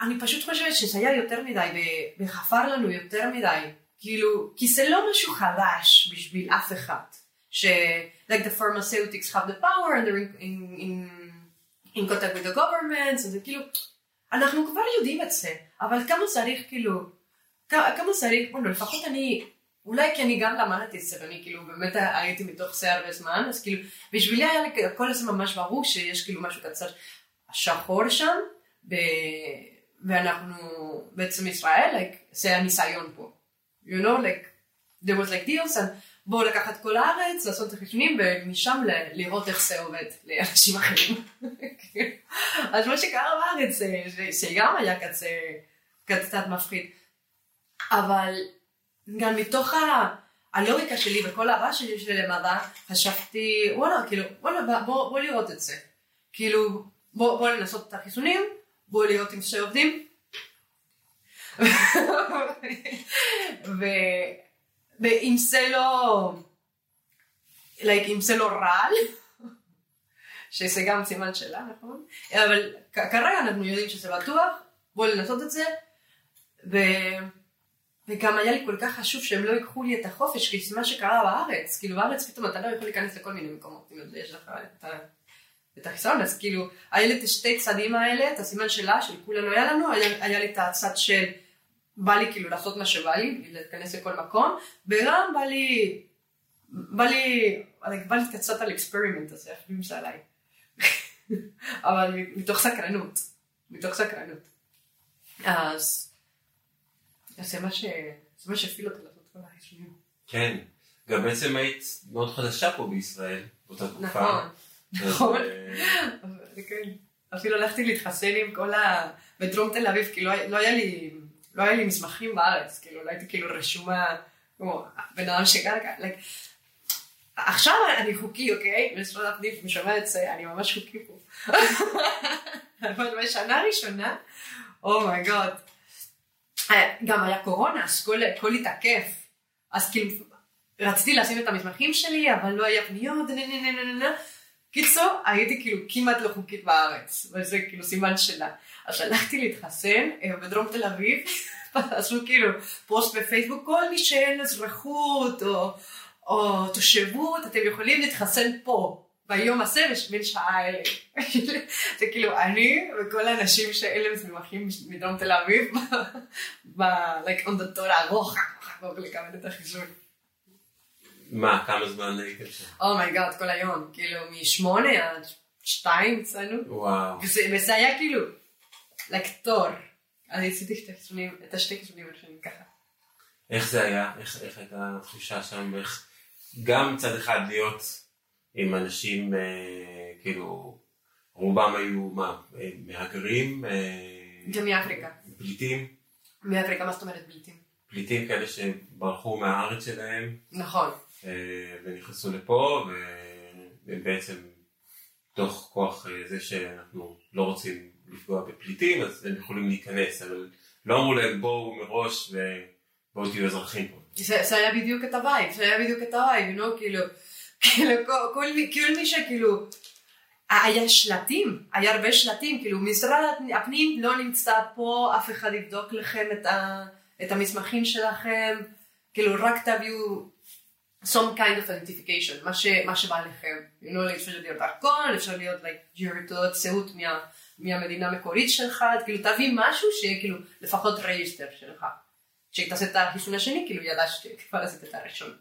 אני פשוט חושבת שזה היה יותר מדי, וחפר לנו יותר מדי. כאילו, כי זה לא משהו חדש בשביל אף אחד. ש... like the pharmaceutics have the power and they're in, in, in, in contact with the government, זה כאילו, אנחנו כבר יודעים את זה, אבל כמה צריך כאילו, כמה צריך, בואו, לפחות אני, אולי כי אני גם למדתי את זה, ואני כאילו באמת הייתי מתוך זה הרבה זמן, אז כאילו, בשבילי היה הכל הזה ממש ברור שיש כאילו משהו קצת שחור שם, ב... ואנחנו בעצם ישראל, like, זה הניסיון פה. you know, like, there was like deals, and בואו לקחת כל הארץ, לעשות את החיסונים, ומשם לראות איך זה עובד לאנשים אחרים. [laughs] אז מה שקרה בארץ, שגם היה כזה, קצת מפחיד. אבל גם מתוך ה... הלוגיקה שלי וכל האהבה שלי שלי למדע, חשבתי, וואלה, כאילו, וואלה, בוא, בוא לראות את זה. כאילו, בוא, בוא לנסות את החיסונים, בוא לראות אם זה עובדים. [laughs] ו... ואם זה לא, like, אם זה לא רעל, שזה גם סימן שאלה, נכון? אבל כרגע אנחנו יודעים שזה בטוח, בואו לנסות את זה, ו... וגם היה לי כל כך חשוב שהם לא ייקחו לי את החופש, כי זה מה שקרה בארץ, כאילו בארץ פתאום אתה לא יכול להיכנס לכל מיני מקומות, אם יש לך את, ה... את החיסון, אז כאילו, היה לי את שתי צדים האלה, את הסימן שלה, של כולנו היה לנו, היה, היה לי את הצד של בא לי כאילו לעשות מה שבא לי, להיכנס לכל מקום, וגם בא לי, בא לי, בא לי קצת על experiment הזה, אם זה עליי. [laughs] אבל מתוך סקרנות, מתוך סקרנות. אז, אז זה מה ש... זה מה שהפעיל אותי לעשות כל החיסונים. כן, גם בעצם היית מאוד חדשה פה בישראל, באותה תקופה. נכון, נכון. אה, [laughs] כן. אפילו הלכתי להתחסן עם כל ה... בדרום תל אביב, כי לא, לא היה לי, לא היה לי מסמכים בארץ, כאילו, לא הייתי כאילו רשומה כמו בן אדם שגר כאן. like, עכשיו אני חוקי, אוקיי? משרד הפנים שומע את זה, אני ממש חוקי פה. [laughs] אבל בשנה הראשונה, אומייגוד. גם היה קורונה, אז הכל- התעכב. אז כאילו, רציתי לשים את המסמכים שלי, אבל לא היה פניות, נה נה נה נה נה. קיצור, הייתי כאילו כמעט לא חוקית בארץ, וזה כאילו סימן שלה. אז הלכתי להתחסן אה, בדרום תל אביב, [laughs] עשו כאילו פוסט בפייסבוק, כל מי שאין אזרחות או, או תושבות, אתם יכולים להתחסן פה, ביום הזה בין שעה האלה. [laughs] זה כאילו אני וכל האנשים שללא מסמכים מדרום תל אביב, [laughs] like on the תור הארוך, לקבל את החיסון. מה, כמה זמן הייתם שם? oh my God, כל היום, כאילו משמונה עד שתיים אצלנו. וואו. וזה היה כאילו, like תור. אני עשיתי את השתי חיסונים הראשונים ככה. איך זה היה? איך, איך הייתה התחושה שם? איך גם מצד אחד להיות עם אנשים, אה, כאילו, רובם היו מה, אה, מהגרים? אה, גם מאפריקה. פליטים? מאפריקה, מה זאת אומרת פליטים? פליטים כאלה שברחו מהארץ שלהם נכון. אה, ונכנסו לפה ובעצם תוך כוח אה, זה שאנחנו לא רוצים לפגוע בפליטים אז הם יכולים להיכנס אבל לא אמרו להם בואו מראש ובואו תהיו אזרחים פה. זה, היה בדיוק את ה vibe, זה היה בדיוק את ה vibe, know, כאילו, כאילו, כל, כל, כל מי שכאילו, היה שלטים, היה הרבה שלטים, כאילו, משרד הפנים לא נמצא פה, אף אחד יבדוק לכם את, ה, את המסמכים שלכם, כאילו, רק תביאו some kind of identification, מה, ש, מה שבא לכם, you אפשר להיות דרכון, אפשר להיות like, your תעודת זהות מה, מהמדינה המקורית שלך, כאילו, תביא משהו שיהיה כאילו, לפחות register שלך. כשתעשה את החיסון השני, כאילו ידע שכבר עשית את הראשון.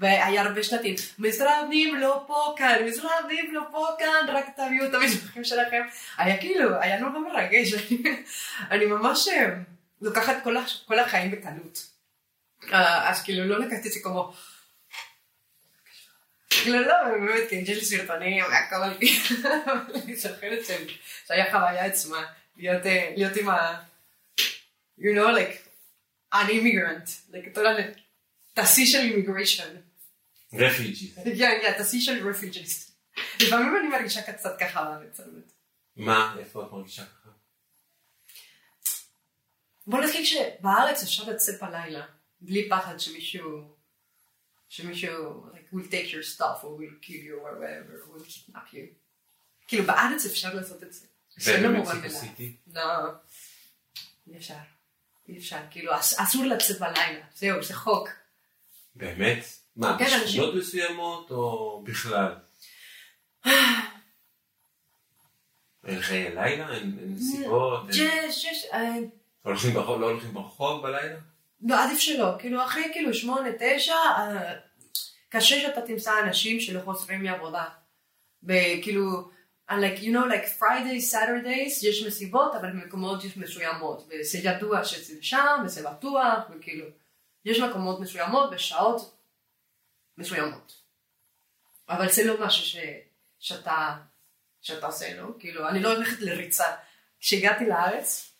והיה הרבה שלטים, משרד הפנים לא פה כאן, משרד הפנים לא פה כאן, רק תביאו את המסמכים שלכם. היה כאילו, היה נורא מרגש, [laughs] אני ממש אה, לוקחת כל החיים בקלות. אה, אז כאילו לא לקחתי את זה כמו... כאילו לא, באמת, כן, יש לי סרטונים [laughs] והכל, אני זוכרת שהיה חוויה עצמה, להיות אה, להיות עם ה... you know, like, an immigrant, like, אתה יודע, תעשי של immigration. רפיג'י. כן, כן, תעשי של refugees. לפעמים אני מרגישה קצת ככה בארץ, האמת. מה, איפה את מרגישה ככה? בוא נתחיל שבארץ אפשר לצאת בלילה, בלי פחד שמישהו, שמישהו, like, will take your stuff, or will kill you, or whatever, or will kidnap you. כאילו, בארץ אפשר לעשות את זה. לא אי אפשר. אי אפשר, כאילו, אס- אסור לצאת בלילה. זהו, זה חוק. באמת? מה, בשכונות מסוימות או בכלל? אין חיי לילה? אין יש, אה, לא הולכים ברחוב בלילה? לא, עדיף שלא. כאילו, אחרי כאילו שמונה, תשע, אה, קשה שאתה תמצא אנשים שלא חוזרים מעבודה. וכאילו, like, you know, like Fridays, Saturdays, יש מסיבות, אבל במקומות מסוימות. וזה ידוע שזה שם, וזה בטוח, וכאילו, יש מקומות מסוימות בשעות מסוימות. אבל זה לא משהו ש, שאתה, שאתה עושה, לא? כאילו, אני לא הולכת לריצה. כשהגעתי לארץ,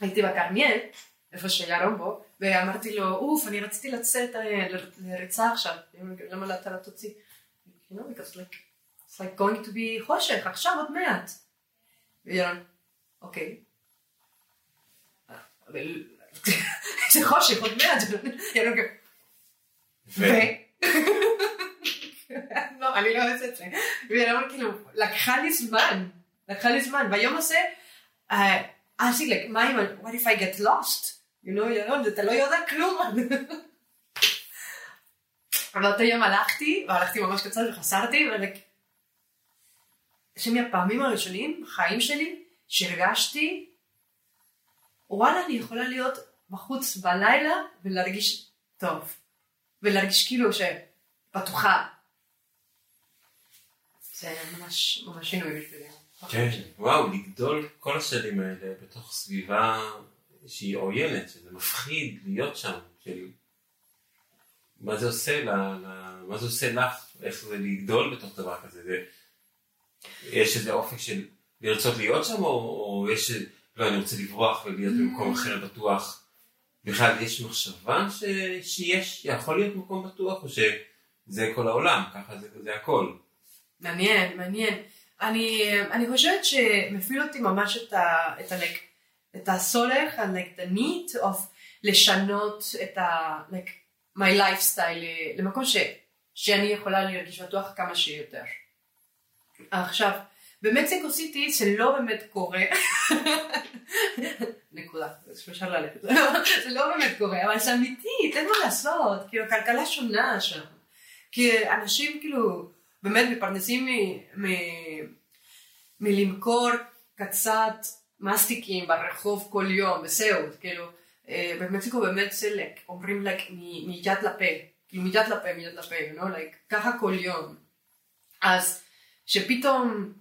הייתי בכרמיאל, איפה שירום בו, ואמרתי לו, אוף, אני רציתי לצאת אה, לריצה עכשיו, למה לא אתה לא תוציא? You know, because like, it's like going to be חושך, עכשיו עוד מעט. וירון, אוקיי. [laughs] זה חושך עוד מעט, [laughs] ירון כאילו, ו... [laughs] לא, אני לא אעשה את זה. וירון כאילו, לקחה לי זמן, לקחה לי זמן, ביום הזה, אה, עשיתי, like, מה אם, what if I get lost? Know, ירון, אתה לא יודע כלום. באותו יום הלכתי, והלכתי ממש קצר וחסרתי, ולק... זה מהפעמים הראשונים בחיים שלי, שהרגשתי, וואלה, אני יכולה להיות בחוץ בלילה ולהרגיש טוב. ולהרגיש כאילו שבטוחה. זה ממש, ממש שינוי בשבילי. כן, וואו, לגדול כל השנים האלה בתוך סביבה שהיא עוינת, שזה מפחיד להיות שם, של מה זה עושה, ל, ל, מה זה עושה לך, איך זה לגדול בתוך דבר כזה, זה, יש איזה אופק של לרצות להיות שם, או, או יש, לא, אני רוצה לברוח ולהיות במקום אחר בטוח, בכלל יש מחשבה ש, שיש, יכול להיות מקום בטוח, או שזה כל העולם, ככה זה, זה הכל. מעניין, מעניין. אני, אני חושבת שמפעיל אותי ממש את, ה, את, ה, like, את הצורך, like, the need of לשנות את ה... like, my lifestyle למקום ש, שאני יכולה להרגיש בטוח כמה שיותר. עכשיו, במקסיקו סיטי זה לא באמת קורה. [laughs] נקודה, אפשר ללכת. [laughs] זה לא באמת קורה, אבל זה אמיתי, אין מה לעשות, כאילו, כלכלה שונה שם. כי אנשים כאילו באמת מתפרנסים מ- מ- מלמכור קצת מסטיקים ברחוב כל יום, וזהו, כאילו, אה, במקסיקו באמת זה אומרים מיד לפה, כאילו מיד לפה, מיד לפה, you know, like, ככה כל יום. אז שפתאום,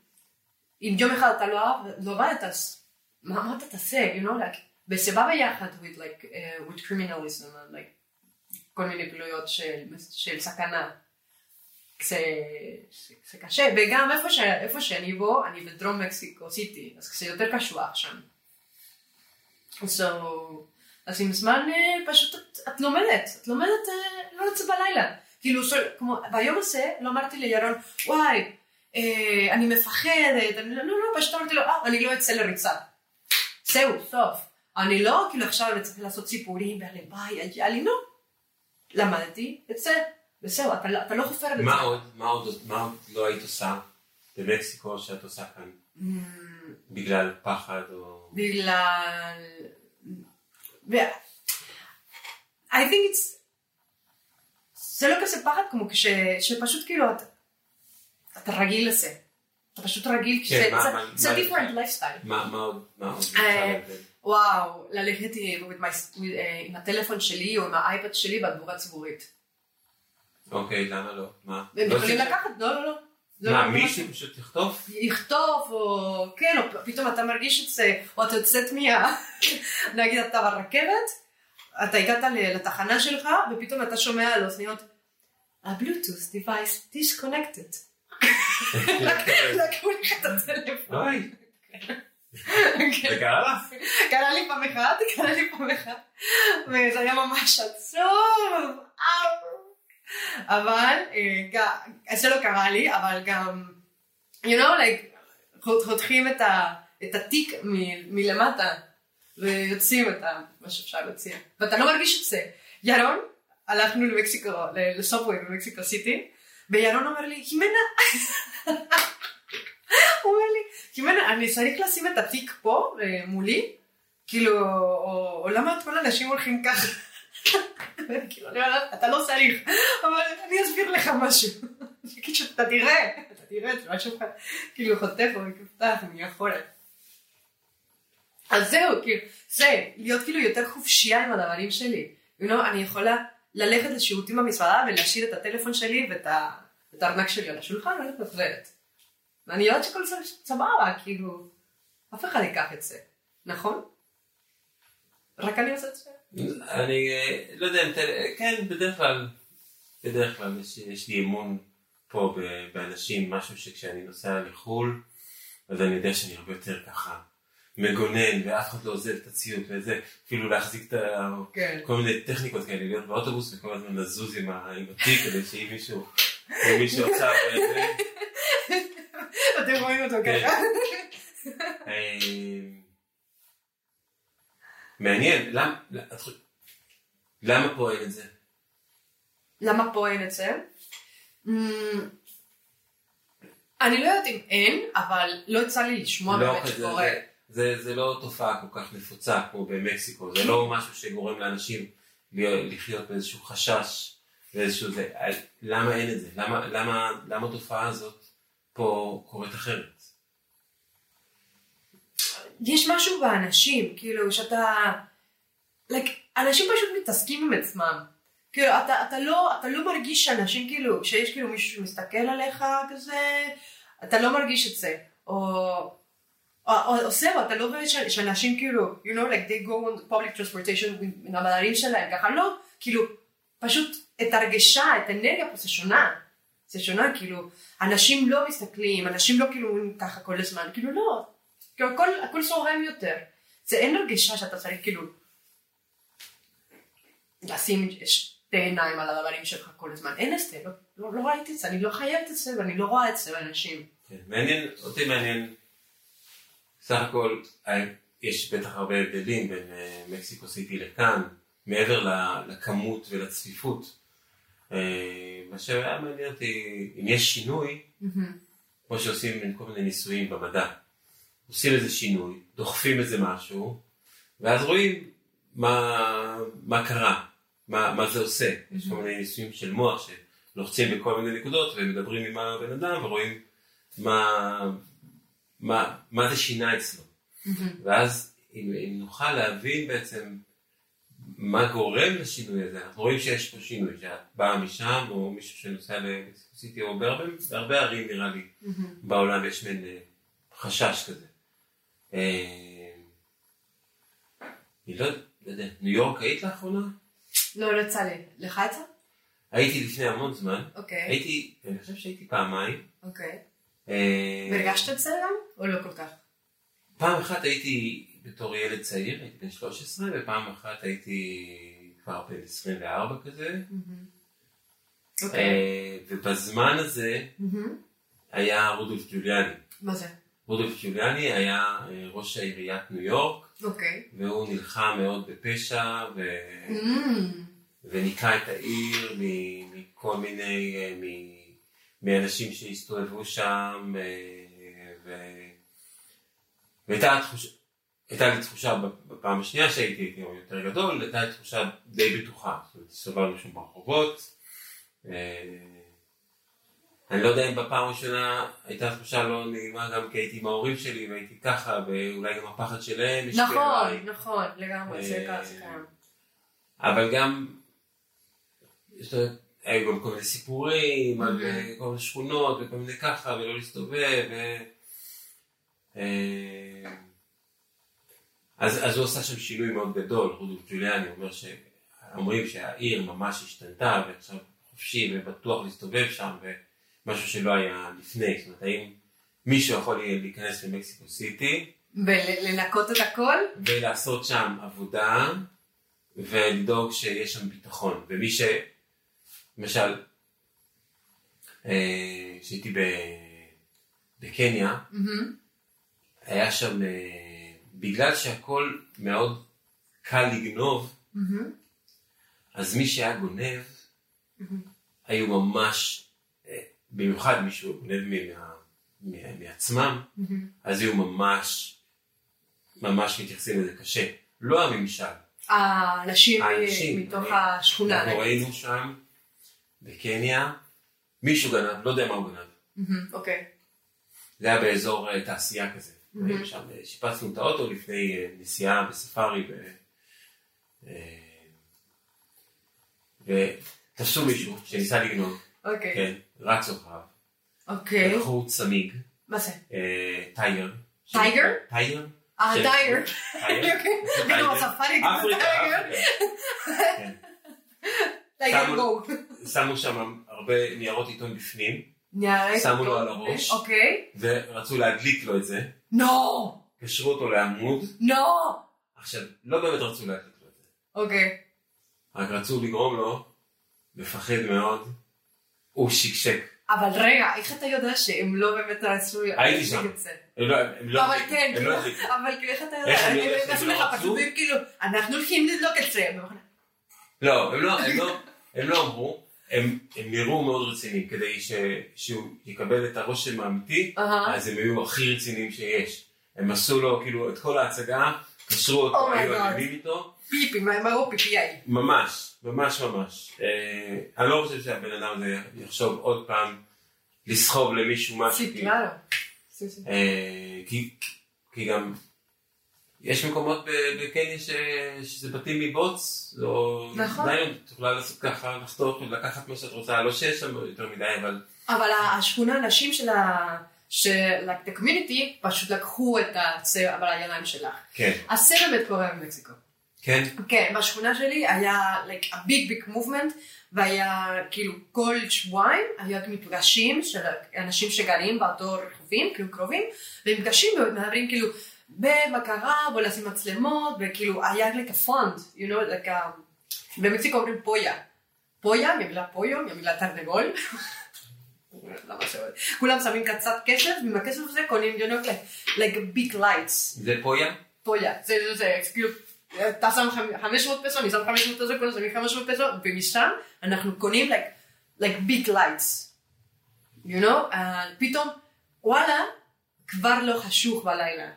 אם יום אחד אתה לא לא עבדת, אז מה, אתה תעשה, you know, like, בסבבה ביחד with like, uh, with criminalism, like, כל מיני פעילויות של, של סכנה. זה, זה, זה קשה, וגם איפה, ש, איפה שאני בו, אני בדרום מקסיקו סיטי, אז זה יותר קשוח שם. So, אז עם זמן אה, פשוט את, את לומדת, את לומדת אה, לא לצאת בלילה. כאילו, so, כמו, ביום הזה לא אמרתי לירון, וואי, אה, אני מפחדת, אני, לא, לא, פשוט אמרתי לו, אה, אני לא אצא לריצה. זהו, סוף. אני לא כאילו עכשיו צריך לעשות סיפורים והלוואי, היה לי, לא. למדתי, אצא, וזהו, אתה, לא- אתה לא חופר את מה. עוד, מה עוד, מה עוד לא היית עושה במקסיקו שאת עושה כאן? Mm, בגלל פחד או... בגלל... I think it's... זה לא כזה פחד כמו כש... שפשוט כאילו אתה, אתה רגיל לזה. אתה פשוט רגיל, כן, זה- מה- זה- different lifestyle. מה עוד, מה עוד? אה? וואו, ללכת אה, עם הטלפון שלי או עם האייפד שלי בתגובה ציבורית. אוקיי, למה לא? מה? והם לא יכולים ש- לקחת, לא, לא, לא. לא, מה, לא, מישהו פשוט יכתוב? לכתוב, או כן, או פתאום אתה מרגיש את זה, או אתה יוצאת מה... [laughs] נגיד אתה ברכבת, אתה הגעת לתחנה שלך, ופתאום אתה שומע על אוזניות, הבלוטוס device disconnected. [laughs] לקחו לך את הטלפון. אוי, כן. זה קרה לך? קרה לי פעם אחת, קרה לי פעם אחת, וזה היה ממש עצוב. אבל, אה, זה לא קרה לי, אבל גם, you know, like, חות- חותכים את, ה, את התיק מ, מלמטה, ויוצאים את מה שאפשר להוציא, ואתה לא מרגיש את זה. ירון, הלכנו למקסיקו, ל- לסובווי במקסיקו סיטי, וירון אומר לי, הימנה, [laughs] הוא אומר לי, הימנה, אני צריך לשים את התיק פה, אה, מולי, כאילו, או, או למה כל האנשים הולכים ככה? כאילו, אני אתה לא צריך, אבל אני אסביר לך משהו. כאילו, שאתה תראה, אתה תראה, זה משהו אחד, כאילו, חותך או מפתח מאחורה. אז זהו, כאילו, זה, להיות כאילו יותר חופשייה עם הדברים שלי. You אני יכולה ללכת לשירותים במסעדה ולהשאיר את הטלפון שלי ואת ה- את הארנק שלי על השולחן וללכת לחזרת. ואני יודעת שכל זה סבבה, כאילו, אף אחד ייקח את זה, נכון? רק אני עושה את זה? אני אה, לא יודע אם אתה... כן, בדרך כלל, בדרך כלל יש, יש לי אמון פה באנשים, משהו שכשאני נוסע לחו"ל, אז אני יודע שאני הרבה יותר ככה מגונן, ואף אחד לא עוזב את הציוד וזה, אפילו להחזיק את ה... כן. כל מיני טכניקות כאלה, להיות באוטובוס וכל הזמן לזוז עם התיק כדי שאם מישהו, אם מישהו עכשיו... [laughs] וזה, אתם רואים אותו כן. ככה? מעניין, למה, למה פה אין את זה? למה פה אין את זה? Mm, אני לא יודעת אם אין, אבל לא יצא לי לשמוע לא באמת שקורה. זה, זה, זה לא תופעה כל כך נפוצה כמו במקסיקו, זה לא משהו שגורם לאנשים לחיות באיזשהו חשש ואיזשהו זה. למה אין את זה? למה, למה, למה התופעה הזאת פה קורית אחרת? יש משהו באנשים, כאילו, שאתה... like, אנשים פשוט מתעסקים עם עצמם. כאילו, אתה, אתה, לא, אתה לא מרגיש שאנשים, כאילו, שיש כאילו מישהו שמסתכל עליך כזה, אתה לא מרגיש את זה. או, או, זהו, אתה לא רואה שאנשים כאילו, you know, like they go on public transportation עם המדענים שלהם, ככה לא, כאילו, פשוט את הרגשה, את האנרגיה פה זה שונה. זה שונה, כאילו, אנשים לא מסתכלים, אנשים לא כאילו ככה כל הזמן, כאילו לא, כאילו הכל, הכל זורם יותר. זה אין הרגשה שאתה צריך כאילו לשים שתי עיניים על הדברים שלך כל הזמן, אין את זה, לא, לא, לא ראיתי את זה, אני לא חייבת את זה ואני לא רואה את זה באנשים. כן, מעניין, אותי מעניין, סך הכל יש בטח הרבה הבדלים בין אה, מקסיקו סיטי לכאן, מעבר לכמות ולצפיפות. אה, מה שהיה מעניין אותי, אם יש שינוי, כמו שעושים כל מיני ניסויים במדע, עושים איזה שינוי, דוחפים איזה משהו, ואז רואים מה, מה קרה, מה, מה זה עושה. יש כל מיני ניסויים של מוח לוחצים בכל מיני נקודות ומדברים עם הבן אדם ורואים מה, מה, מה זה שינה אצלו. ואז אם, אם נוכל להבין בעצם מה גורם לשינוי הזה, אנחנו רואים שיש פה שינוי, שאת באה משם, או מישהו שנוסע לסיטי, או בהרבה, בהרבה ערים נראה לי, בעולם יש מין אה, חשש כזה. אה, אני לא יודע, ניו יורק היית לאחרונה? לא, לא יצא לי. לך יצא? הייתי לפני המון זמן, אוקיי. הייתי, אני חושב שהייתי פעמיים. אוקיי. אה, והרגשת את זה גם? או לא כל כך? פעם אחת הייתי בתור ילד צעיר, הייתי בן 13, ופעם אחת הייתי כבר בן 24 כזה. אוקיי. אה, ובזמן הזה. היה רודולף ג'וליאני. מה זה? רודולף ג'וליאני היה אה, ראש עיריית ניו יורק, אוקיי. והוא נלחם מאוד בפשע, ו... אמ, וניקה את העיר מכל מיני, אה, מ- מאנשים שהסתובבו שם, אה, ו- והייתה תחושה, הייתה לי תחושה בפעם השנייה שהייתי הייתי יותר גדול, הייתה לי תחושה די בטוחה, זאת אומרת, הסתובבנו שם ברחובות. אני לא יודע אם בפעם הראשונה הייתה תחושה לא נעימה גם כי הייתי עם ההורים שלי והייתי ככה, ואולי גם הפחד שלהם השפיע עליי. נכון, נכון, לגמרי, זה אה, זה קיים. אבל גם, יש היו גם כל מיני סיפורים על כל מיני שכונות וכל מיני ככה ולא להסתובב. ו... אה, אז, אז הוא עשה שם שינוי מאוד גדול, רודולף ג'וליאני אומר שאומרים שהעיר ממש השתנתה ועכשיו חופשי ובטוח להסתובב שם ומשהו שלא היה לפני, זאת אומרת האם מישהו יכול להיכנס למקסיקו סיטי ולנקות את הכל? ולעשות שם עבודה ולדאוג שיש שם ביטחון. ומי ש... למשל, אה, כשהייתי ב- בקניה. היה שם, אה, בגלל שהכל מאוד קל לגנוב. אז מי שהיה גונב. היו ממש, אה, במיוחד מי שהוא גונב מה- מה- מעצמם, מהמם. אז היו ממש, ממש מתייחסים לזה קשה. לא הממשל, האנשים האנשים, מתוך אני- השכונה. אנחנו ראינו שם בקניה, מישהו גנב, לא יודע מה הוא גנב. אוקיי. זה היה באזור אה, תעשייה כזה. היינו שם, אה, שיפצנו את האוטו לפני אה, נסיעה בספארי. ו... ותפסו מישהו שניסה לגנוב, אוקיי. כן, רצו אחריו, אוקיי. לקחו צמיג, מה זה? אה, tire. tire? tire? אה, tire. טייגר. [laughs] אפריקה. כן. tire שמו- שם הרבה ניירות עיתון בפנים, שמו לו. על הראש. אוקיי. ורצו להדליק לו את זה, נו! קשרו אותו לעמוד, נו! עכשיו, לא באמת רצו להדליק לו את זה, אוקיי. רק רצו לגרום לו לפחד מאוד, הוא שקשק. אבל רגע, איך אתה יודע שהם לא באמת רצו הייתי שם. לא, לא אבל כן, כאילו, לא הדליקו. אבל כאילו, איך אתה יודע? איך הם לא רצו? כאילו, אנחנו הולכים לדלוק את זה. לא, הם לא, אמרו, הם, נראו מאוד רציניים, כדי שהוא יקבל את הרושם האמיתי. אז הם היו הכי רציניים שיש. הם עשו לו כאילו את כל ההצגה, קשרו אותו, Oh היו. אלימים איתו, פיפי, מה הם אמרו פיפיי? ממש, ממש ממש. אה, אני לא חושב שהבן אדם הזה יחשוב עוד פעם לסחוב למישהו משהו, כי, sí. אה, כי, כי גם יש מקומות בקניה ש, שזה בתים מבוץ, או נכון. עדיין את יכולה לעשות ככה, לחתוך ולקחת מה שאת רוצה, לא שיש שם יותר מדי, אבל אבל השכונה, הנשים של ה... של הקומיוניטי פשוט לקחו את הצבע בידיים שלך. כן, באמת קורה במקסיקו. כן, כן, בשכונה שלי היה like a big big movement, והיה כאילו כל שבועיים היה מפגשים של אנשים שגרים באותו רחובים, כאילו קרובים, ומפגשים ומדברים כאילו במה קרה, בוא נשים מצלמות, וכאילו היה like a fund, you know, like a... במקסיקו אומרים פויה. פויה, ממילה פויו, ממילה תרנגול. כולם שמים קצת כסף, ועם הכסף הזה קונים, you know, like, like big lights. זה פויה? פויה, זה כאילו, אתה שם חמ- 500 פסו, אני שם 500 פסו, כולם שמים 500 פסו, ומשם אנחנו קונים like, like big lights, you know, uh, פתאום, וואלה, כבר לא חשוך בלילה,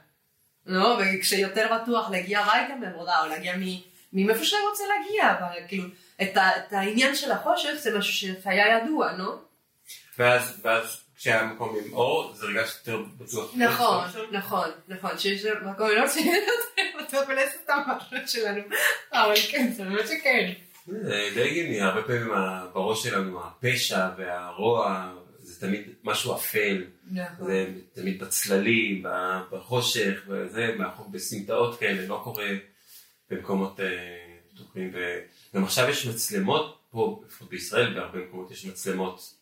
לא, וכשיותר בטוח להגיע הביתה מעבודה, או להגיע מ- מאיפה שאני רוצה להגיע, אבל כאילו, את, את העניין של החושך זה משהו שהיה ידוע, נו? ואז, ואז כשהיה מקום עם אור, זה הרגשת יותר בטוח. נכון, נכון, נכון, שיש מקום לא רוצה ולעשות את המחשב שלנו, אבל כן, זה באמת שכן. זה די הגיוני, הרבה פעמים בראש שלנו הפשע והרוע זה תמיד משהו אפל, נכון. זה תמיד בצללים, בחושך, וזה, מאחור בסמטאות כאלה, לא קורה במקומות אה, פתוחים. וגם עכשיו יש מצלמות, פה לפחות בישראל בהרבה מקומות יש מצלמות.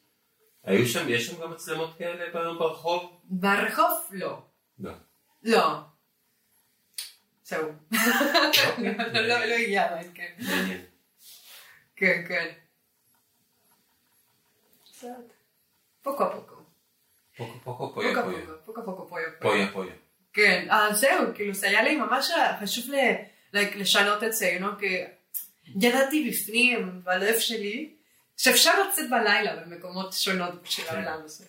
היו שם, יש שם גם מצלמות כאלה ברחוב? ברחוב לא. לא. לא. זהו. לא לא הגיע עדיין, כן. כן, כן. פוקו פוקו. פוקו פוקו פויה פויה. פוקו. פוקו פויה. פויה פויה. כן, אז זהו, כאילו זה היה לי ממש חשוב ל- like, לשנות את זה, ידעתי בפנים, בלב שלי, שאפשר לצאת בלילה במקומות שונות של כן. העולם הזה.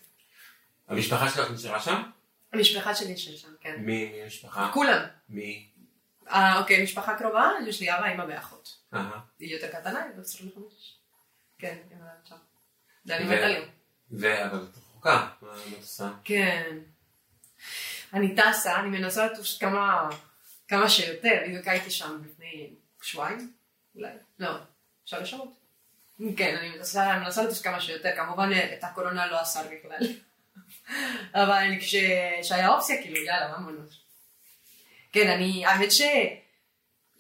המשפחה שלך נשארה שם? המשפחה שלי שיש שם, כן. מי המשפחה? כולם. מי? אה, אוקיי, משפחה קרובה, יש לי אבא, אמא ואחות. היא יותר קטנה, היא בת 25. כן, אמא שם. זה אני ו- מתה לי. אבל את רחוקה, מה מה את עושה? כן. אני טסה, אני מנסה לטוס כמה, כמה שיותר, בדיוק הייתי שם לפני שבועיים, אולי, לא, שלוש שעות. כן, אני מנסה, לטוס כמה שיותר, כמובן את הקורונה לא אסר בכלל. [laughs] אבל כשהיה אופציה, כאילו, יאללה, מה מונוס? כן, אני, האמת ש...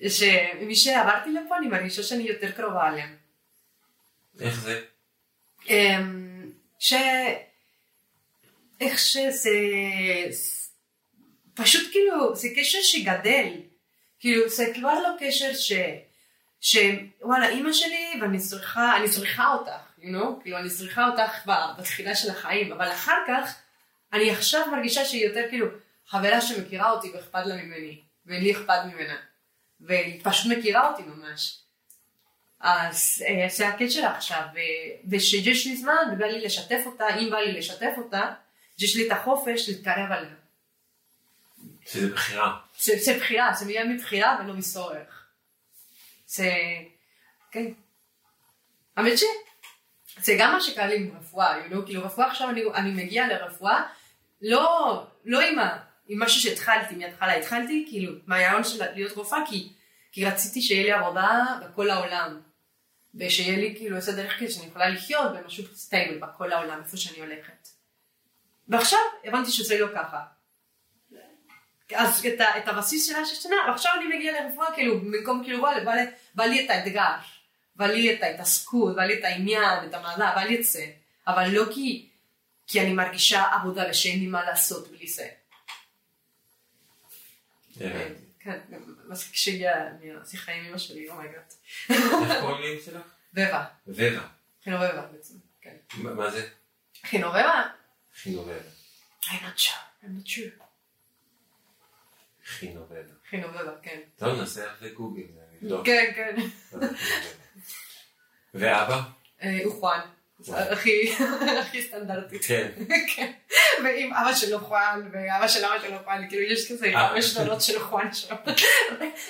שמי שעברתי לפה, אני מרגישה שאני יותר קרובה אליהם. איך זה? אמ, ש... איך שזה... פשוט כאילו, זה קשר שגדל. כאילו, זה כבר לא קשר ש... שוואלה, אימא שלי, ואני צריכה, אני צריכה אותך, you know? כאילו, אני צריכה אותך בתחילה של החיים, אבל אחר כך, אני עכשיו מרגישה שהיא יותר כאילו חברה שמכירה אותי ואכפת לה ממני, ולי אכפת ממנה, והיא פשוט מכירה אותי ממש. אז אה, זה הקשר עכשיו, ושיש לי זמן, ובא לי לשתף אותה, אם בא לי לשתף אותה, יש לי את החופש להתקרב עליה. שזה בחירה. זה, זה בחירה, זה מיד מבחירה ולא מצורך. זה, כן. האמת ש... זה גם מה שקרה לי עם רפואה, you know? כאילו רפואה עכשיו אני, אני מגיעה לרפואה, לא, לא עם, ה, עם משהו שהתחלתי מההתחלה, התחלתי כאילו מהרעיון של להיות רופאה, כי, כי רציתי שיהיה לי עבודה בכל העולם, ושיהיה לי כאילו איזה דרך כדי שאני יכולה לחיות במשהו סטייבל בכל העולם, איפה שאני הולכת. ועכשיו הבנתי שזה לא ככה. אז את, ה, את הבסיס שלה שהשתנה, ועכשיו אני מגיעה לרפואה, כאילו, במקום כאילו, בא, בא, בא לי את האתגר, בא לי את ההתעסקות, בא לי את העניין, את המדע, בא לי את זה, אבל לא כי, כי אני מרגישה עבודה ושאין לי מה לעשות בלי זה. הבנתי. כן, מספיק שהגיע מהשיחה עם אמא שלי, oh my God. איך קוראים לאמא שלך? בבה, ורה. חינובבה בעצם, כן. מה מה זה? חינובבה? חינובבה. I'm not sure, I'm not sure. חינובבה. חינובבה, כן. טוב, נעשה על זה גוגל. נבדוק. כן, כן. [laughs] ואבא? אה, הוא חואן. הכי [laughs] הכי סטנדרטית. כן. [laughs] כן. ועם אבא שלו חואן, ואבא של אבא שלו חואן, כאילו יש כזה אה. חמש דורות של חואן שם.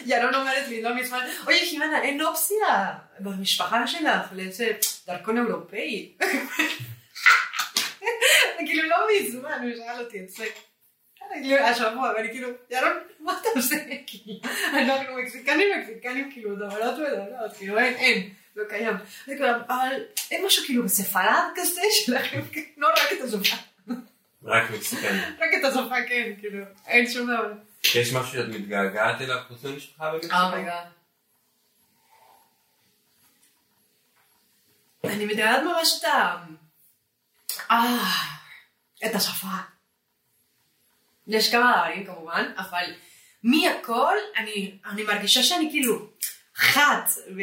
ינון אומרת לי לא מזמן, אוי חימנה, אין אופציה במשפחה שלך לאיזה דרכון אירופאי. כאילו לא מזמן, הוא שאל אותי את זה. כאילו, השבוע, ואני כאילו, ינון, מה אתה עושה? כאילו, אנחנו מקסיקנים מקסיקנים, כאילו, דברות ודברות, כאילו, אין, אין, לא קיים. כאילו, אבל אין משהו כאילו בספרד כזה שלכם, לא רק את השפה. רק מקסיקני. רק את השפה כן, כאילו, אין שום דבר. יש משהו שאת מתגעגעת אליו חוץ ממשפחה במקסיקו? Oh my God. אני מתארת ממש את ה... אה, את השפה. יש כמה דברים כמובן, אבל מהכל אני, אני מרגישה שאני כאילו חד ו...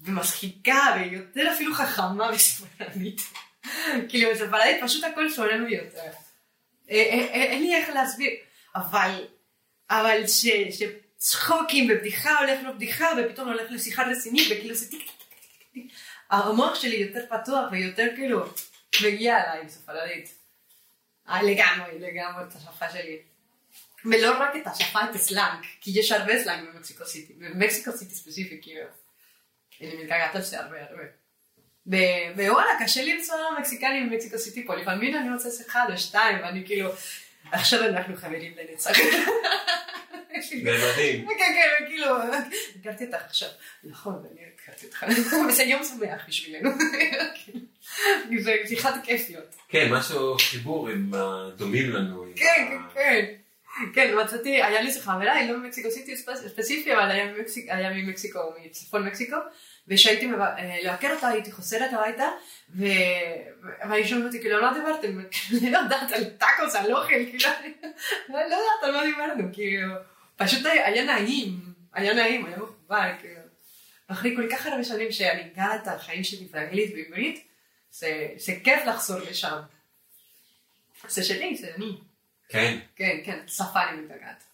ומצחיקה ויותר אפילו חכמה [laughs] וספרנית. כאילו בספרדית פשוט הכל שונה לי יותר. אה, אה, אה, אין לי איך להסביר, אבל, אבל ש, שצחוקים ובדיחה הולך לבדיחה ופתאום הולך לשיחה רצינית וכאילו זה טיק טיק טיק טיק טיק. המוח שלי יותר פתוח ויותר כאילו מגיע אליי בספרדית. אה, לגמרי, לגמרי את השפה שלי. ולא רק את השפה, את הסלאנג, כי יש הרבה סלאנג במקסיקו סיטי, במקסיקו סיטי ספציפי, כאילו, אני מתגעגעת על זה הרבה הרבה. ווואלה, קשה למצוא מקסיקנים במקסיקו סיטי פה, לפעמים אני רוצה לעשות אחד או שתיים, ואני כאילו, עכשיו אנחנו חברים לנצח. נאמנים. [laughs] כן, כן, כאילו, הכרתי אותך עכשיו. נכון, ואני הכרתי אותך. [laughs] וזה יום שמח בשבילנו. [laughs] [laughs] זה שיחת כיפיות. כן, משהו חיבור עם הדומים לנו. כן, כן, כן. כן, מצאתי, היה לי שיחה חברה, היא לא ממקסיקו סיטי ספ- ספציפי, אבל היה ממקסיק- היה ממקסיקו, מצפון מקסיקו, וכשהייתי אה, לבקר אותה, הייתי חוזרת הביתה, והיא שואלת אותי, כאילו, מה דיברתם? [laughs] אני לא יודעת, על טאקוס, על אוכל, כאילו, [laughs] אני לא יודעת על מה דיברנו, כאילו, פשוט היה היה נעים, היה נעים, היה מכובד, כאילו. אחרי כל כך הרבה שנים שאני גרה את החיים שלי באנגלית ובעברית, זה זה כיף לחזור לשם. זה שלי, זה אני. כן, כן, כן, שפה אני מתגעת.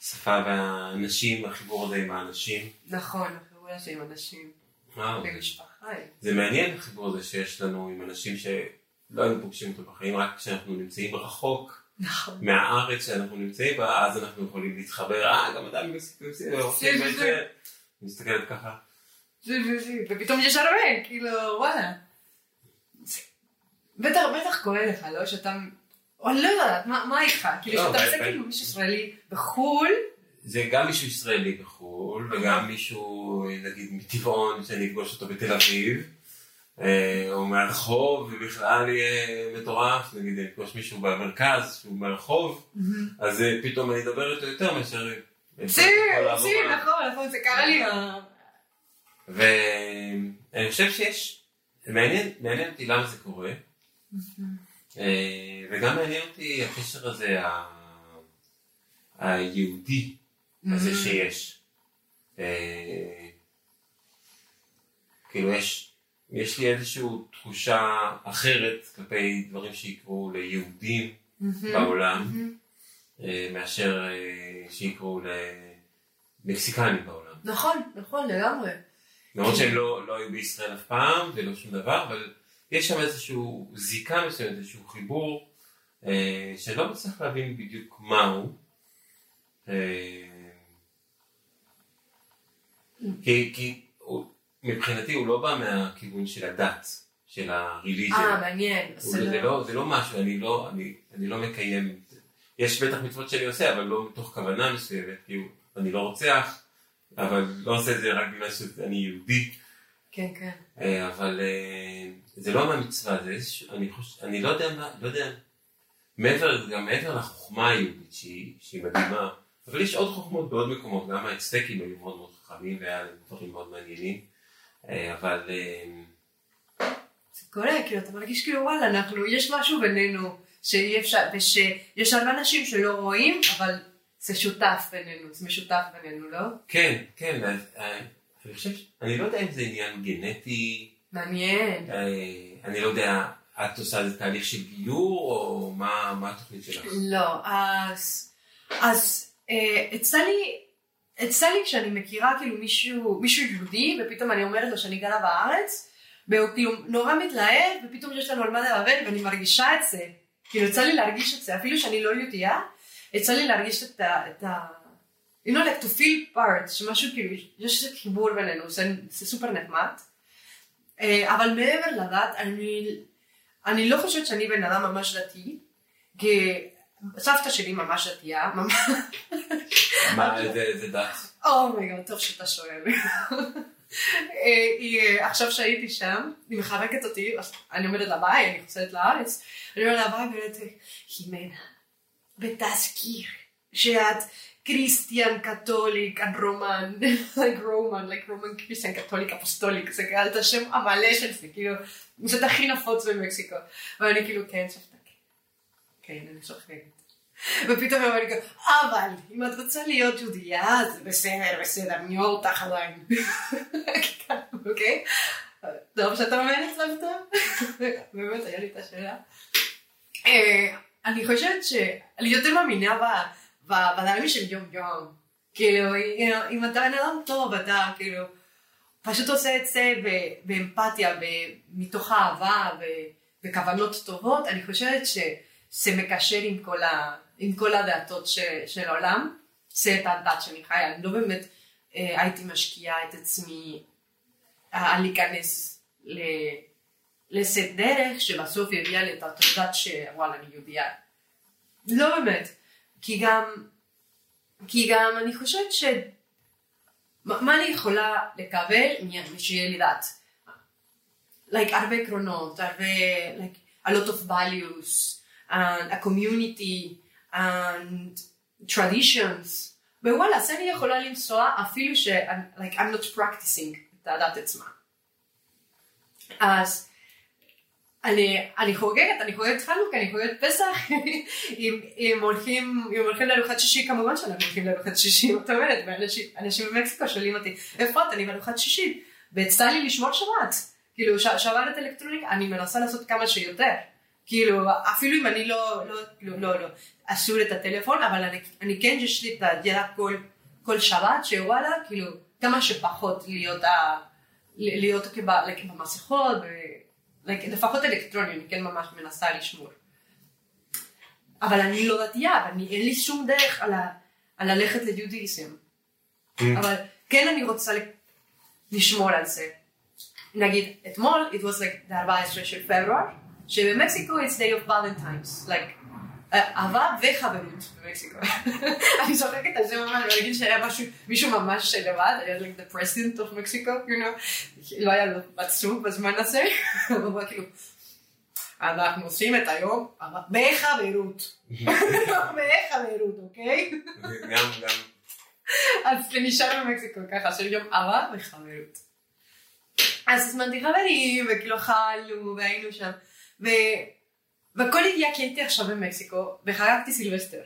שפה והאנשים, החיבור הזה עם האנשים. נכון, החיבור הזה עם אנשים, וואו. במשפחה. זה מעניין החיבור הזה שיש לנו עם אנשים שלא היינו פוגשים אותו בחיים, רק כשאנחנו נמצאים רחוק נכון. מהארץ שאנחנו נמצאים בה, אז אנחנו יכולים להתחבר, אה, גם אדם. מסתכלת ככה. ופתאום יש הרבה, כאילו, וואלה. בטח, בטח קורה לך, לא? שאתה... או אני לא יודעת, מה מה איתך? כאילו, לא, שאתה עושה כאילו מישהו ישראלי בחו"ל, זה גם מישהו ישראלי בחו"ל, וגם מישהו, נגיד, מטבעון, שאני אפגוש אותו בתל אביב, אה, או מהרחוב, ובכלל יהיה מטורף, נגיד, אני אפגוש מישהו במרכז, שהוא מהרחוב, אז אה, פתאום אני אדבר איתו יותר מאשר... זה, עליו. נכון, נכון, זה קרה לי. ואני חושב שיש, מעניין, מעניין אותי למה זה קורה, אה, וגם מעניין אותי הקשר הזה, ה- היהודי הזה שיש. אה, כאילו יש, יש לי איזושהי תחושה אחרת כלפי דברים שיקרו ליהודים בעולם, אה, מאשר שיקרו למקסיקנים בעולם. נכון, נכון, לגמרי. למרות שהם לא, לא היו בישראל אף פעם ולא שום דבר, אבל יש שם איזושהי זיקה מסוימת, איזשהו חיבור, אה, שלא מצליח להבין בדיוק מהו. אה, כי, כי הוא, מבחינתי הוא לא בא מהכיוון של הדת, של הריליג'יה. אה, מעניין. הוא- זה, לא, זה לא משהו, אני לא, אני, אני לא מקיים, יש בטח מצוות שאני עושה, אבל לא מתוך כוונה מסוימת, כאילו, אני לא רוצח, אבל לא עושה את זה רק בגלל שאני יהודי, כן, כן. אה, אבל אה, זה לא מהמצווה, זה איזשהו, אני חושב, אני לא יודע מה, לא יודע, מעבר, גם מעבר לחוכמה היהודית שהיא, שהיא מדהימה, אבל יש עוד חוכמות בעוד מקומות, גם האצטקים היו מאוד מאוד חכמים והיה להם דברים מאוד מעניינים, אה, אבל זה קורה, כאילו, אתה מרגיש כאילו, וואלה, אנחנו, יש משהו בינינו שאי אפשר, ושיש הרבה אנשים שלא רואים, אבל זה שותף בינינו, זה משותף בינינו, לא? כן, כן, אז, אה, אני חושב, אני לא יודע אם זה עניין גנטי, מעניין. אה, אני לא יודע, את עושה איזה תהליך של גיור, או מה, מה התוכנית שלך? לא, אז, אז אה, יצא לי, יצא לי כשאני מכירה כאילו מישהו, מישהו יהודי, ופתאום אני אומרת לו שאני גרה בארץ, והוא כאילו נורא מתלהב, ופתאום יש לנו על מה לדבר, ואני מרגישה את זה. כאילו יצא לי להרגיש את זה, אפילו שאני לא יהודייה, יצא לי להרגיש את ה... את ה... you know, like to feel part, שמשהו כאילו, יש איזה חיבור בינינו, זה, זה סופר נחמד. אה, אבל מעבר לדת, אני, אני לא חושבת שאני בן אדם ממש דתי, כי סבתא שלי ממש דתייה, ממש... מה, איזה דת? Oh my God, טוב שאתה שואל. אה, היא, אה, עכשיו שהייתי שם, היא מחבקת אותי, אני אומרת לה ביי, אני חוזרת לארץ, אני אומרת לה ביי, ואומרת לי, חימנה, ותזכיר שאת Christian Catholic, את Roman, [laughs] like Roman, like Roman Christian Catholic Apostolic, זה כאילו את השם המלא של זה, כאילו, זה הכי נפוץ במקסיקו. ואני כאילו, כן, סבתא, כן, כן, אני צוחקת. ופתאום אומרת, לי, אבל אם את רוצה להיות יהודייה, זה בסדר, בסדר, אני אוהב אותך עדיין. [laughs] אוקיי? טוב שאתה אומר את סבתא. [laughs] באמת, היה לי את השאלה. אני חושבת שאני יותר מאמינה בדברים של יום יום. כאילו, אם אתה בן אדם טוב, אתה כאילו פשוט עושה את זה באמפתיה, מתוך אהבה וכוונות טובות, אני חושבת שזה מקשר עם כל, ה, עם כל הדעתות ש, של העולם, זה את הדת שאני חיה, אני לא באמת אה, הייתי משקיעה את עצמי אה, להיכנס ל... לשאת דרך שבסוף הביאה לי את התעודת שוואלה אני יהודייה. לא באמת, כי גם, כי גם אני חושבת ש... מה מה אני יכולה לקבל שיהיה לי דת? like הרבה עקרונות, הרבה, like a lot of values, and a community, and traditions, ווואלה, אז אני יכולה לנסוע אפילו ש... like I'm not practicing את הדת עצמה. אז אני, אני חוגגת, אני חוגגת חנוכה, אני חוגגת פסח, [laughs] אם, אם, הולכים, אם הולכים לארוחת שישי, כמובן שאנחנו הולכים לארוחת שישי, זאת אומרת, ואנשים במקסיקו שואלים אותי, איפה את? אני בארוחת שישי, ויצא לי לשמור שבת, כאילו ש, שבת אלקטרונית, אני מנסה לעשות כמה שיותר, כאילו אפילו אם אני לא, לא, לא, לא, לא אסור את הטלפון, אבל אני, אני כן יש לי את הידע כל, כל שבת, שוואלה, כאילו כמה שפחות להיות, ה, להיות במסכות, לפחות אלקטרוני, אני כן ממש מנסה לשמור. אבל אני לא דתייה, ואין לי שום דרך על, ה, על ללכת ליהודיזם. Mm. אבל כן אני רוצה לשמור על זה. נגיד, אתמול, it was like ב-14 של פברואר, שבמקסיקו it's day of valentines, like, אהבה וחברות במקסיקו. [laughs] אני צוחקת על זה ממש, ואני אגיד שהיה מישהו ממש לבד, היה like the president of Mexico, you know, לא היה לו עצוב בזמן הזה, [laughs] הוא אמר כאילו, אנחנו עושים את היום בחברות. [laughs] בחברות, אוקיי? גם, גם. אז זה נשאר במקסיקו ככה, של יום אהבה וחברות. אז הזמנתי חברים, וכאילו אכלנו, והיינו שם. והכל הגיע כי הייתי עכשיו במקסיקו, וחגגתי סילבסטר.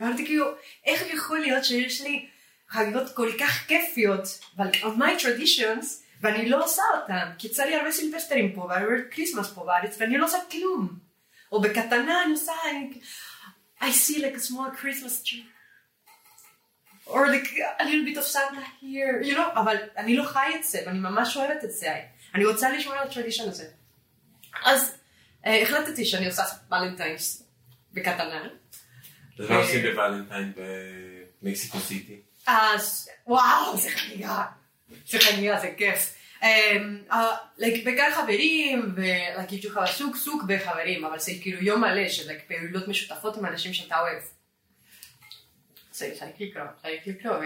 ואמרתי כאילו, איך יכול להיות שיש לי חגיגות כל כך כיפיות, אבל on my traditions, ואני לא עושה אותם, כי יצא לי הרבה סילבסטרים פה, והרבה קריסמס פה בארץ, ואני לא עושה כלום. או בקטנה אני עושה, I see like a small Christmas tree. or like a little bit of Santa here, you know, אבל אני לא חי את זה, ואני ממש אוהבת את זה. אני רוצה לשמור על הטרדישן הזה. אז החלטתי שאני עושה ולנטיינס בקטנה. אז מה עושים בוולנטיין במקסיקו סיטי? אז וואו, זה חגיגה. זה חגיגה, זה כיף. בקהל חברים, ולהגיד לך סוג סוג בחברים, אבל זה כאילו יום מלא של פעילות משותפות עם אנשים שאתה אוהב. זה צריך לקרוא, צריך לקרוא,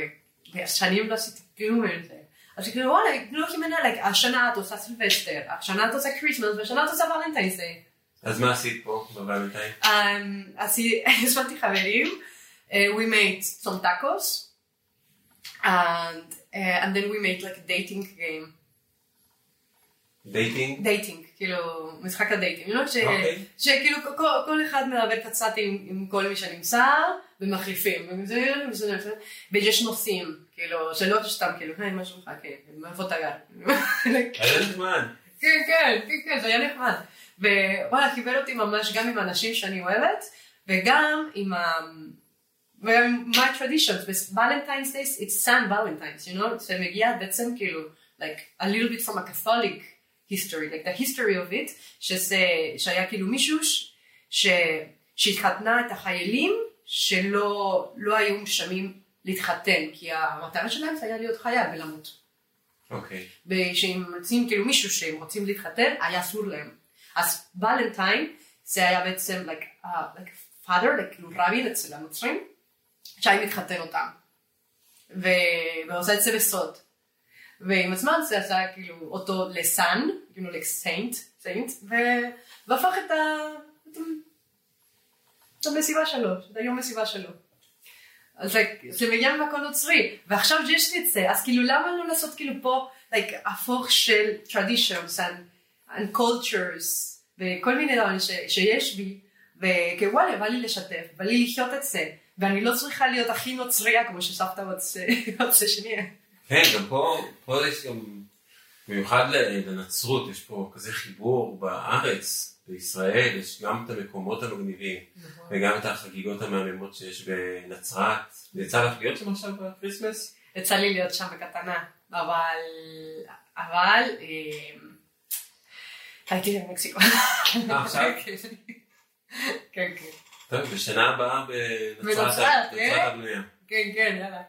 ושנים לא עשיתי כלום עם זה. אז כאילו וואלה, חימנה, השנה את עושה סילבסטר, השנה את עושה קריסמס, והשנה את עושה Valentine's Day. אז מה עשית פה בוולנטיין? [laughs] הזמנתי חברים, we made some tacos, and, uh, and then we made like a dating game. dating? dating, כאילו, משחק ה dating. לא ש... okay. שכאילו כל, כל אחד מדבר קצת עם, עם כל מי שנמצא, ומחליפים. ויש נושאים, כאילו, שלא סתם, כאילו, היי, מה שלומך, כן, מאיפה אתה גר? היה נחמד. כן, כן, כן, כן, זה היה נחמד. ווואלה, קיבל אותי ממש גם עם אנשים שאני אוהבת, וגם עם ה... my traditions, Valentine's Day, it's San Valentine's, you know, זה מגיע בעצם כאילו, like, a little bit from a Catholic history, like the history of it, שזה, שהיה כאילו מישהו ש, שהתחתנה את החיילים שלא לא היו משלמים להתחתן, כי המטרה שלהם זה היה להיות חייל ולמות. אוקיי. Okay. ושהם רוצים, כאילו מישהו שהם רוצים להתחתן, היה אסור להם. אז ולנטיין זה היה בעצם like, uh, father, כאילו רבין אצל הנוצרים, שהיה מתחתן אותם. ועושה את זה בסוד. ועם הזמן זה עשה כאילו אותו לסן, כאילו לסיינט, סיינט, והפך את, ה... את המסיבה שלו, את היום מסיבה שלו. אז זה מגיע ממקום נוצרי, ועכשיו יש לי את זה, אז כאילו למה לא לעשות כאילו פה like, הפוך של traditions and, and cultures וכל מיני דברים שיש בי, וכוואלה, בא לי לשתף, בא לי לחיות את זה, ואני לא צריכה להיות הכי נוצריה כמו שסבתא רוצה שנהיה. [laughs] כן, גם פה, פה יש גם, במיוחד לנצרות, יש פה כזה חיבור בארץ, בישראל, יש גם את המקומות המגניבים, נכון. וגם את החגיגות המהממות שיש בנצרת. יצא לך להיות שם עכשיו בקריסמס? יצא לי להיות שם בקטנה, אבל, אבל, אמ, הייתי במקסיקו. אה, עכשיו? כן, כן. טוב, בשנה הבאה בנצרת בנצרת? נצרת הבנויה. כן, כן, יאללה.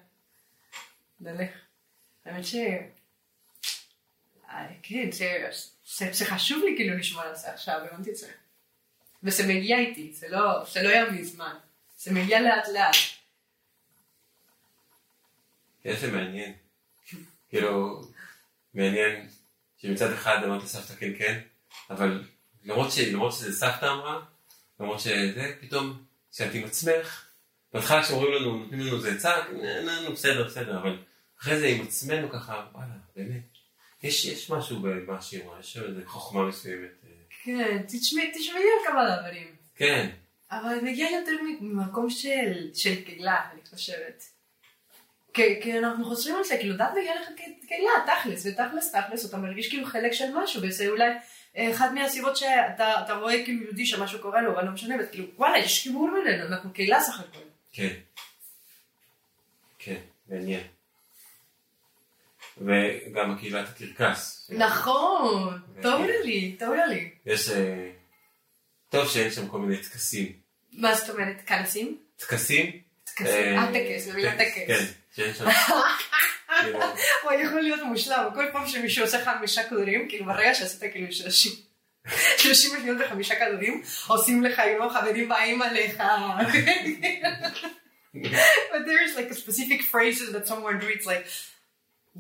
נלך. האמת ש... אה, כן, זה- חשוב לי כאילו לשמוע על זה עכשיו, הבנתי את זה. וזה מגיע איתי, זה לא זה לא היה מזמן. זה מגיע לאט לאט. כן, זה מעניין. כאילו, מעניין שמצד אחד אמרת לסבתא כן כן, אבל למרות, ש... למרות שזה סבתא אמרה, למרות שזה, פתאום כשאת עם עצמך, בהתחלה כשאומרים לנו, נותנים לנו איזה עצה, "נה, נו, בסדר, בסדר, אבל אחרי זה עם עצמנו ככה, וואלה, באמת, יש, יש משהו במה שהיא אמרה, יש איזה חוכמה מסוימת. אה, כן, תשמעי תשמעי על כמה דברים. כן, אבל מגיע יותר ממקום של, של קהילה, אני חושבת. כי, כי אנחנו חוזרים על זה, כאילו דת מגיע לך כקהילה, תכלס, ותכלס תכלס, אתה מרגיש כאילו חלק של משהו, וזה אולי אה, אחד מהסיבות שאתה אתה רואה כאילו יהודי שמשהו קורה לו, אבל לא משנה, וכאילו וואלה, יש חיבור בינינו, אנחנו קהילה סך הכל. כן. כן, מעניין. וגם הקהילת הקרקס. נכון, ו- טובלי, טובלי. יש... אה, טוב שאין שם כל מיני טקסים. מה זאת אומרת, כנסים? טקסים? טקסים, אה, טקס, במילה טקס. כן, שאין שם... [laughs] כאילו, [laughs] הוא יכול להיות מושלם, כל פעם שמישהו עושה חמישה כדורים, כאילו ברגע שעשית כאילו שלושים. [laughs] שלושים שניות וחמישה כדורים, עושים לך עם החברים באים עליך. [laughs] But there is like a specific phrases that someone do, it's like,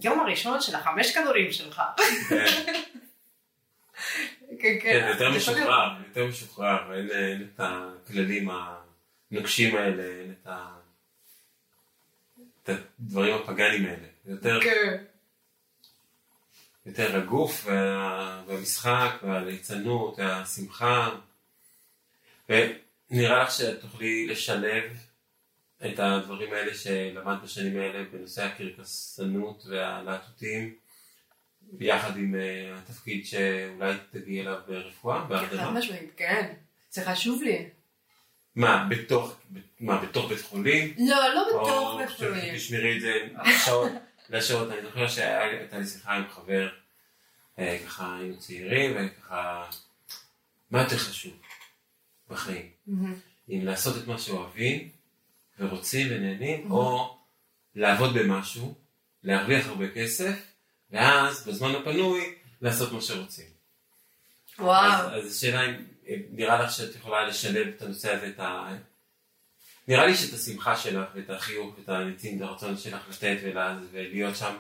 יום הראשון של החמש כדורים שלך. כן, כן, כן, יותר. משוחרר, יותר משוחרר, אין את הכללים הנוקשים האלה, אין. את הדברים הפגאנים האלה. יותר... כן. יותר הגוף וה... והמשחק והליצנות והשמחה. ונראה לך שאת תוכלי לשלב את הדברים האלה שלמדת בשנים האלה בנושא הקרקסנות והלהטוטים ביחד עם uh, התפקיד שאולי תגיעי אליו ברפואה, חד. משמעית, כן. זה חשוב לי. מה, בתוך, מה, בתוך בית חולים? לא, לא בתוך או בית חולים. שתשמרי את זה לשעות, לשעות, אני זוכר שהייתה לי שיחה עם חבר, אה, ככה היינו צעירים, וככה, מה יותר חשוב בחיים? מהמם. אם לעשות את מה שאוהבים, ורוצים ונהנים, או לעבוד במשהו, להרוויח הרבה כסף, ואז בזמן הפנוי לעשות מה שרוצים. וואו. אז, אז השאלה אם אה, נראה לך שאת יכולה לשלב את הנושא הזה, את ה... נראה לי שאת השמחה שלך ואת החיוך ואת הנצים, את הרצון שלך לתת ולה- ולהיות שם,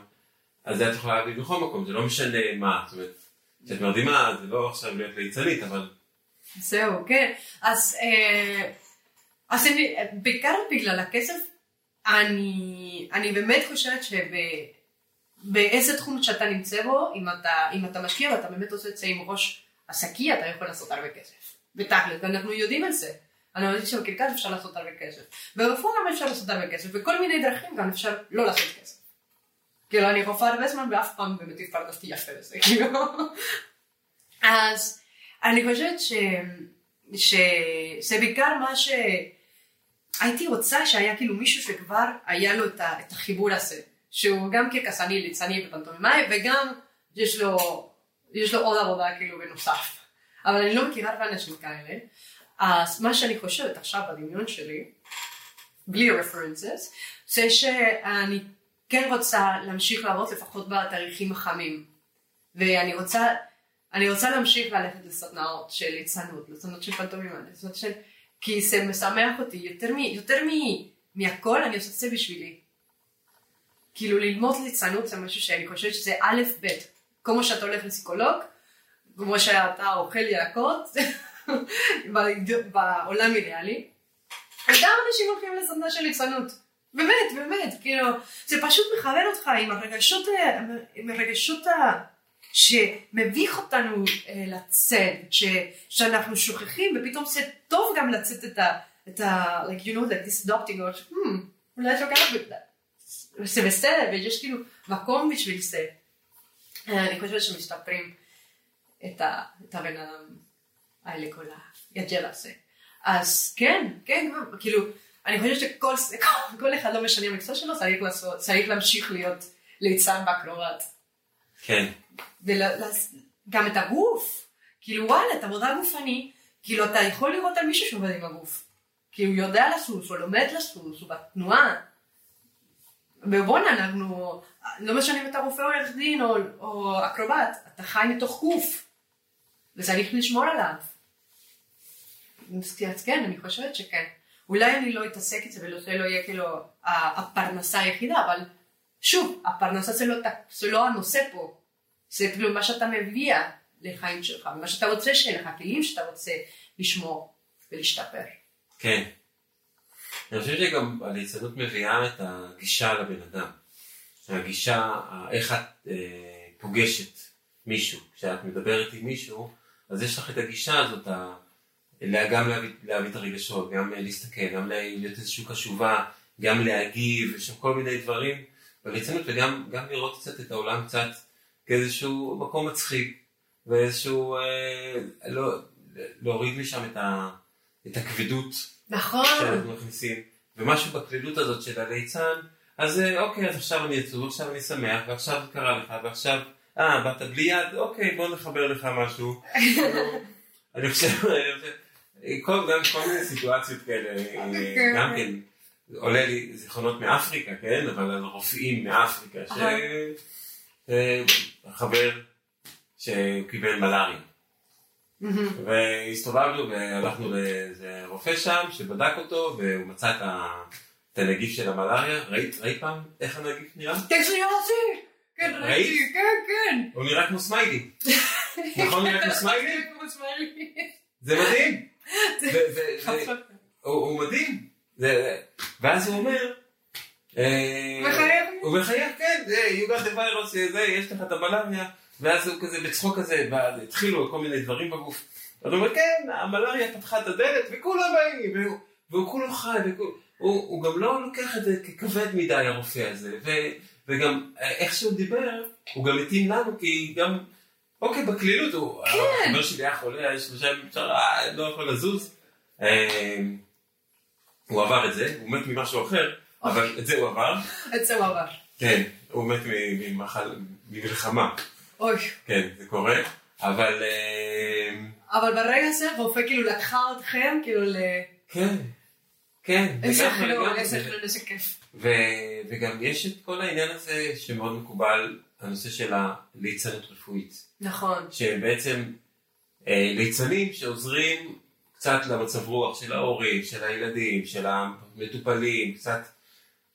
אז זה את יכולה להביא בכל מקום, זה לא משנה מה, זאת אומרת, כשאת מרדימה זה לא עכשיו להיות ליצנית, אבל זהו, כן. אז, אה, אז אני, בעיקר בגלל הכסף, אני, אני באמת חושבת שבאיזה תחום שאתה נמצא בו, אם אתה, אם אתה משקיע ואתה באמת עושה את זה עם ראש עסקי, אתה יכול לעשות הרבה כסף. בתכל'ס, ואנחנו יודעים את זה. אני יודעת שבקרקס אפשר לעשות הרבה כסף. גם אפשר לעשות הרבה כסף, בכל מיני דרכים גם אפשר לא לעשות כסף. כאילו, אני רופאה הרבה זמן ואף פעם באמת התפרנסתי יפה בזה, [laughs] כאילו. אז אני חושבת ש... שזה בעיקר מה שהייתי רוצה שהיה כאילו מישהו שכבר היה לו את, ה... את החיבור הזה, שהוא גם כקסני, ליצני ופנטומימאי, וגם יש לו, יש לו עוד עבודה כאילו בנוסף. אבל אני לא מכירה הרבה אנשים כאלה. אז מה שאני חושבת עכשיו בדמיון שלי, בלי רפרנסס, זה שאני כן רוצה להמשיך לעבוד לפחות בתאריכים החמים. ואני רוצה, אני רוצה להמשיך ללכת לסדנאות של ליצנות, לסדנאות של פנטומימה, לסדנאות של... כי זה משמח אותי, יותר, מ, יותר מ, מהכל אני עושה את זה בשבילי. כאילו ללמוד ליצנות זה משהו שאני חושבת שזה א' ב', כמו שאתה הולך לפסיכולוג, כמו שאתה אוכל ירקות, [laughs] בעולם אידיאלי, וגם אנשים הולכים לסדנה של ליצנות. באמת, באמת, כאילו, זה פשוט מכוון אותך עם הרגשות, ה- עם הרגשות ה... שמביך אותנו אה, לצאת, ש, שאנחנו שוכחים, ופתאום זה טוב גם לצאת את ה... את ה... like you know like this או ש- hmm, אולי זה גם... זה בסדר, ויש כאילו מקום בשביל זה. אה, אני חושבת שמסתפרים את, ה, את הבן אדם האלה כל הג'ל הזה. אז כן, כן, כאילו, אני חושבת שכל כל, [laughs] כל אחד לא משנה המקצוע שלו, צריך, לעשות, צריך להמשיך להיות ליצן באקרובט. כן, וגם את הגוף, כאילו וואלה, את עבודה גופני, כאילו אתה יכול לראות על מישהו שעובד עם הגוף. כי הוא יודע לסוס, הוא לומד לסוס, הוא בתנועה. ובואנה, אנחנו, לא משנה אם אתה רופא עורך דין או, או אקרובט, אתה חי מתוך גוף, וצריך לשמור עליו. אז כן, אני חושבת שכן. אולי אני לא אתעסק את זה וזה לא יהיה כאילו הפרנסה היחידה, אבל שוב, הפרנסה זה לא, זה לא הנושא פה. זה כאילו מה שאתה מביא לחיים שלך, מה שאתה רוצה שיהיה לך, כלים שאתה רוצה לשמור ולהשתפר. כן. אני חושב שגם הליצנות מביאה את הגישה לבן אדם. הגישה, איך את אה, פוגשת מישהו. כשאת מדברת עם מישהו, אז יש לך את הגישה הזאת. גם להביא, להביא את הרגשות, גם להסתכל, גם להיות איזושהי קשובה, גם להגיב, יש שם כל מיני דברים בליצנות, וגם לראות קצת את העולם קצת כאיזשהו מקום מצחיק, ואיזשהו, אה, לא, להוריד משם את, ה, את הכבדות נכון. שאנחנו מכניסים, ומשהו בכבדות הזאת של הליצן, אז אה, אוקיי, אז עכשיו אני עצוב, עכשיו אני שמח, ועכשיו קרה לך, ועכשיו, אה, באת בלי יד, אוקיי, בוא נחבר לך משהו. [laughs] אני חושב, כל, גם כל מיני סיטואציות כאלה, אה, כן. גם כן, עולה לי זיכרונות מאפריקה, כן, אבל על רופאים מאפריקה, שחבר שקיבל מלאריה. והסתובבנו והלכנו לאיזה רופא שם שבדק אותו והוא מצא את הנגיף של המלאריה. ראית פעם איך הנגיף נראה? כן, כן, ראיתי, כן, כן. הוא נראה כמו סמיילי. [laughs] נכון נראה כמו סמיילי? [laughs] זה מדהים. [laughs] הוא מדהים. ואז הוא אומר, אה, מחייך? הוא מחייך, כן, you got the virus, יש לך את המלאריה. ואז הוא כזה בצחוק כזה, התחילו כל מיני דברים בגוף. אז הוא אומר, כן, המלאריה פתחה את הדלת וכולם באים, והוא, כולו חי, הוא, גם לא לוקח את זה ככבד מדי הרופא הזה, וגם איך שהוא דיבר, הוא גם התאים לנו, כי גם, אוקיי, בקלילות, הוא, כן. החבר שלי היה חולה, היה שלושה ימים, אה, לא יכול לזוז. אה, הוא עבר את זה, הוא מת ממשהו אחר, אבל את זה הוא עבר. את זה הוא עבר. כן, הוא מת ממלחמה. אוי. כן, זה קורה, אבל... אה, אבל ברגע הזה רופא כאילו לקחה אתכם כאילו ל... כן, כן. איזה חילול, איזה חילול, איזה כיף. וגם יש את כל העניין הזה שמאוד מקובל, הנושא של הליצנות רפואית. נכון. שבעצם אה, ליצנים שעוזרים קצת למצב רוח של ההורים, של הילדים, של המטופלים, קצת,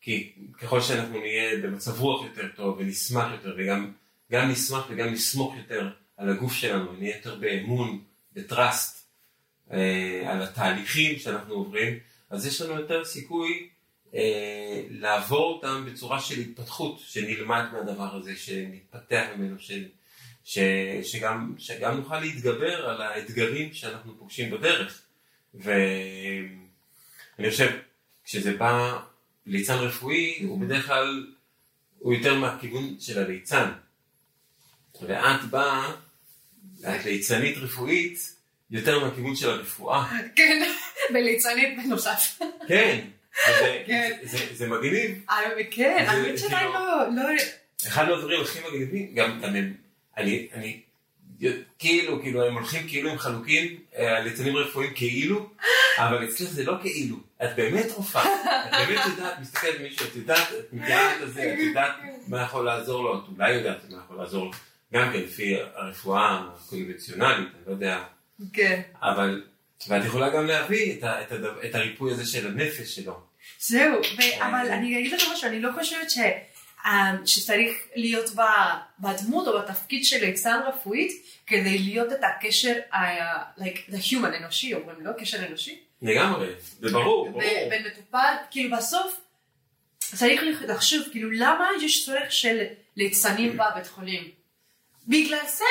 כי ככל שאנחנו נהיה במצב רוח יותר טוב ונשמח יותר וגם גם נשמח וגם נסמוך יותר על הגוף שלנו, נהיה יותר באמון, בטראסט, אה, על התהליכים שאנחנו עוברים, אז יש לנו יותר סיכוי אה, לעבור אותם בצורה של התפתחות, שנלמד מהדבר הזה, שנתפתח ממנו, ש, ש, שגם, שגם נוכל להתגבר על האתגרים שאנחנו פוגשים בדרך. ואני חושב, כשזה בא ליצן רפואי, הוא בדרך כלל, הוא יותר מהכיוון של הליצן. ואת באה, את ליצנית רפואית, יותר מהכיוון של הרפואה. כן, וליצנית בנוסף. כן, זה מגניב. אה, כן, האמת כאילו- לא, לא... אחד הדברים הכי מגניבים, גם הם, אני, כאילו, כאילו, הם הולכים כאילו הם חלוקים, אה, הליצנים רפואיים כאילו, אבל אצלך זה לא כאילו, את באמת רופאה, את באמת יודעת, מסתכלת במישהו, את יודעת, את מכירה את הזה, את יודעת מה יכול לעזור לו, את אולי יודעת מה יכול לעזור לו. גם כן לפי הרפואה הקונבנציונלית, אני לא יודע. כן. אבל, ואת יכולה גם להביא את, ה, את, הדבר, את הריפוי הזה של הנפש שלו. זהו, ו- אבל אני אגיד לך משהו, אני לא חושבת ש... אה, שצריך להיות בדמות או בתפקיד של ליצן רפואית כדי להיות את הקשר, like the human אנושי, אומרים לא? קשר אנושי? לגמרי, זה ברור, ברור. בין מטופל, כאילו בסוף צריך לחשוב, כאילו למה יש צורך של ליצנים בבית חולים? בגלל זה,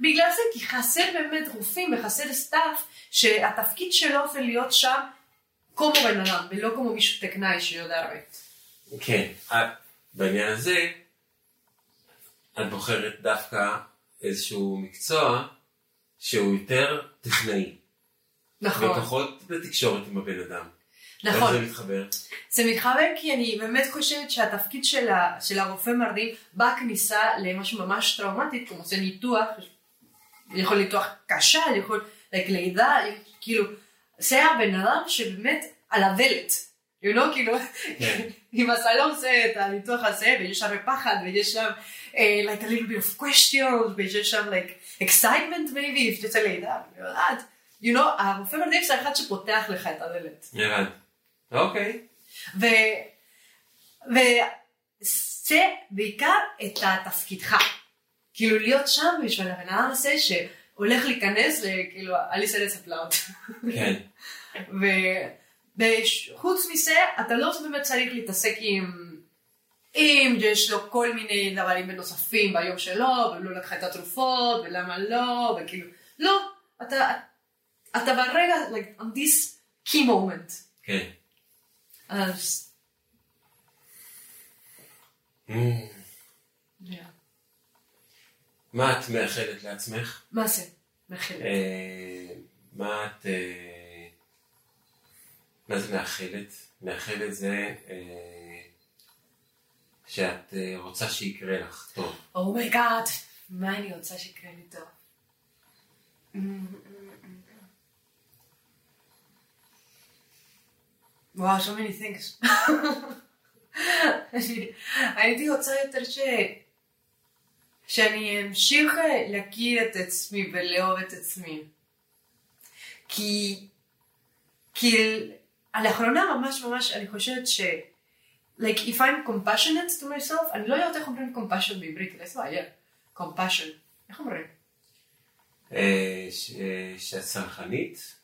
בגלל זה, כי חסר באמת רופאים וחסר staff שהתפקיד שלו זה להיות שם כמו בן אדם ולא כמו מישהו טכנאי שיודע ערבית. כן, בעניין הזה את בוחרת דווקא איזשהו מקצוע שהוא יותר טכנאי. נכון. ופחות בתקשורת עם הבן אדם. נכון. איך זה מתחבר? זה מתחבר כי אני באמת חושבת שהתפקיד של, ה, של הרופא מרדים בכניסה למשהו ממש טראומטי, כמו זה ניתוח, יכול ניתוח קשה, יכול לידה, כאילו, זה הבן אדם שבאמת על הדלת. you know, כאילו, כן. אם אתה לא עושה את הניתוח הזה, ויש שם פחד, ויש שם uh, like a little bit of questions, ויש שם like excitement maybe, if תצא לידה, יודעת. you know, הרופא מרדים זה האחד שפותח לך את הדלת. הבנתי. אוקיי. וזה בעיקר את תפקידך. כאילו להיות שם בשביל הבן אדם הזה שהולך להיכנס לכאילו אליס אלס הפלאות. כן. וחוץ מזה אתה לא באמת צריך להתעסק עם אם יש לו כל מיני דברים נוספים ביום שלו ולא לקחה את התרופות ולמה לא וכאילו לא אתה אתה ברגע like on this key moment. כן. אז Mm. yeah. מה את מאחלת לעצמך? מה זה? מאחלת. אה, מה את... אה, מה זה מאחלת? מאחלת זה אה, שאת אה, רוצה שיקרה לך טוב. Oh my God, מה אני רוצה שיקרה לי טוב? וואו, so many things. [laughs] הייתי רוצה יותר ש... שאני אמשיך להכיר את עצמי ולאהוב את עצמי. כי... כי לאחרונה ממש ממש אני חושבת ש... like if I'm compassionate to myself, אני לא יודעת איך אומרים compassion בעברית, איזה בעיה? compassion, איך אומרים? אה, ש- אה, שאת סלחנית?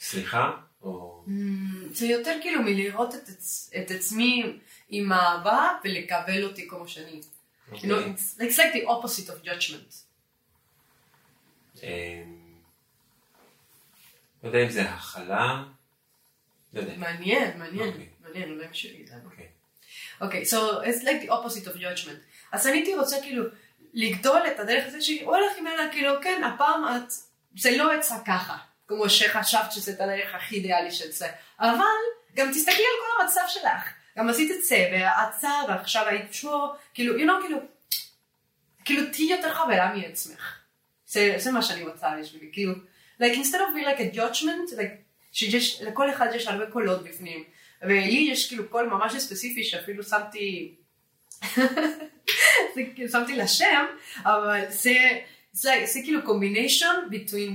סליחה? או... Mm, זה יותר כאילו מלראות את, עצ- את עצמי עם אהבה ולקבל אותי כמו שאני. You know, אוקיי. it's, like, it's like the opposite of judgment. אה, לא יודע אם זה הכלה. לא. מעניין, מעניין, אוקיי. מעניין, אולי מישהו יגיד לנו. אוקיי. אוקיי, so it's like the opposite of judgment. אז אני הייתי רוצה כאילו לגדול את הדרך הזה שהולך ממנה כאילו כן הפעם את זה לא יצא ככה כמו שחשבת שזה את הדרך הכי אידיאלי של זה אבל גם תסתכלי על כל המצב שלך גם עשית את זה ועצה ועכשיו היית שור כאילו you know כאילו כאילו תהיי יותר חברה מעצמך זה, זה מה שאני רוצה בשבילי כאילו like instead of being like a judgment like שיש לכל אחד יש הרבה קולות בפנים ולי יש כאילו קול ממש ספציפי שאפילו שמתי [laughs] זה כאילו שמתי לה שם, אבל זה, זה, זה כאילו קומביניישון between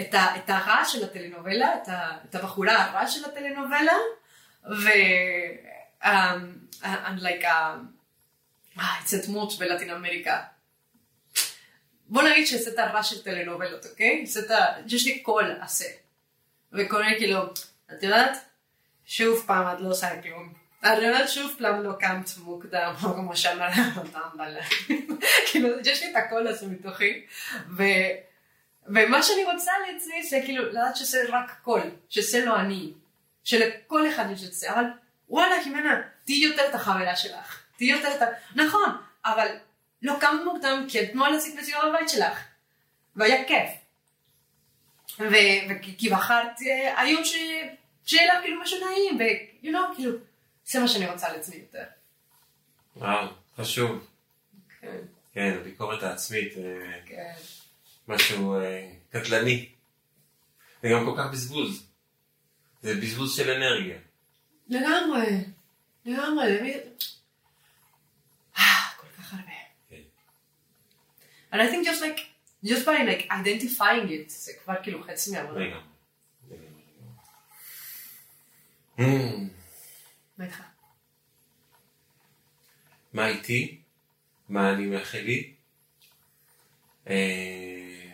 את, את הרע של הטלנובלה, את, ה, את הבחורה הרע של הטלנובלה, ו... Um, and like, um, אה, זה דמות בלטין אמריקה. בוא נגיד שזה את הרע של טלנובלות, אוקיי? זה את ה... יש לי קול עשה. מיני כאילו, את יודעת? שוב פעם את לא עושה כלום. יודעת שוב פעם לא קמת מוקדם, או [laughs] כמו שאמר אותם בלילה. [laughs] כאילו, יש לי את הקול הזה מתוכי. ו... ומה שאני רוצה לעצמי זה כאילו לדעת שזה רק קול, שזה לא אני. שלכל אחד יש את זה, אבל וואלה, חימנה, תהיי יותר את החברה שלך. תהיי יותר את ה... נכון, אבל לא קמת מוקדם כי אתמול עשית מסיבה בבית שלך. והיה כיף. וכי כי בחרת אה, היום ש... שיהיה לך כאילו משהו נעים, ו... you know, כאילו, זה מה שאני רוצה לעצמי יותר. וואו, חשוב. כן, כן, הביקורת העצמית, אה, כן. משהו אה, קטלני. זה גם כל כך בזבוז. זה בזבוז של אנרגיה. לגמרי, לגמרי, כל כך הרבה. כן. And I think just like, just by like identifying it, זה כבר כאילו חצי מהעבודה. מה איתך? מה איתי? מה אני מאחל לי? אה,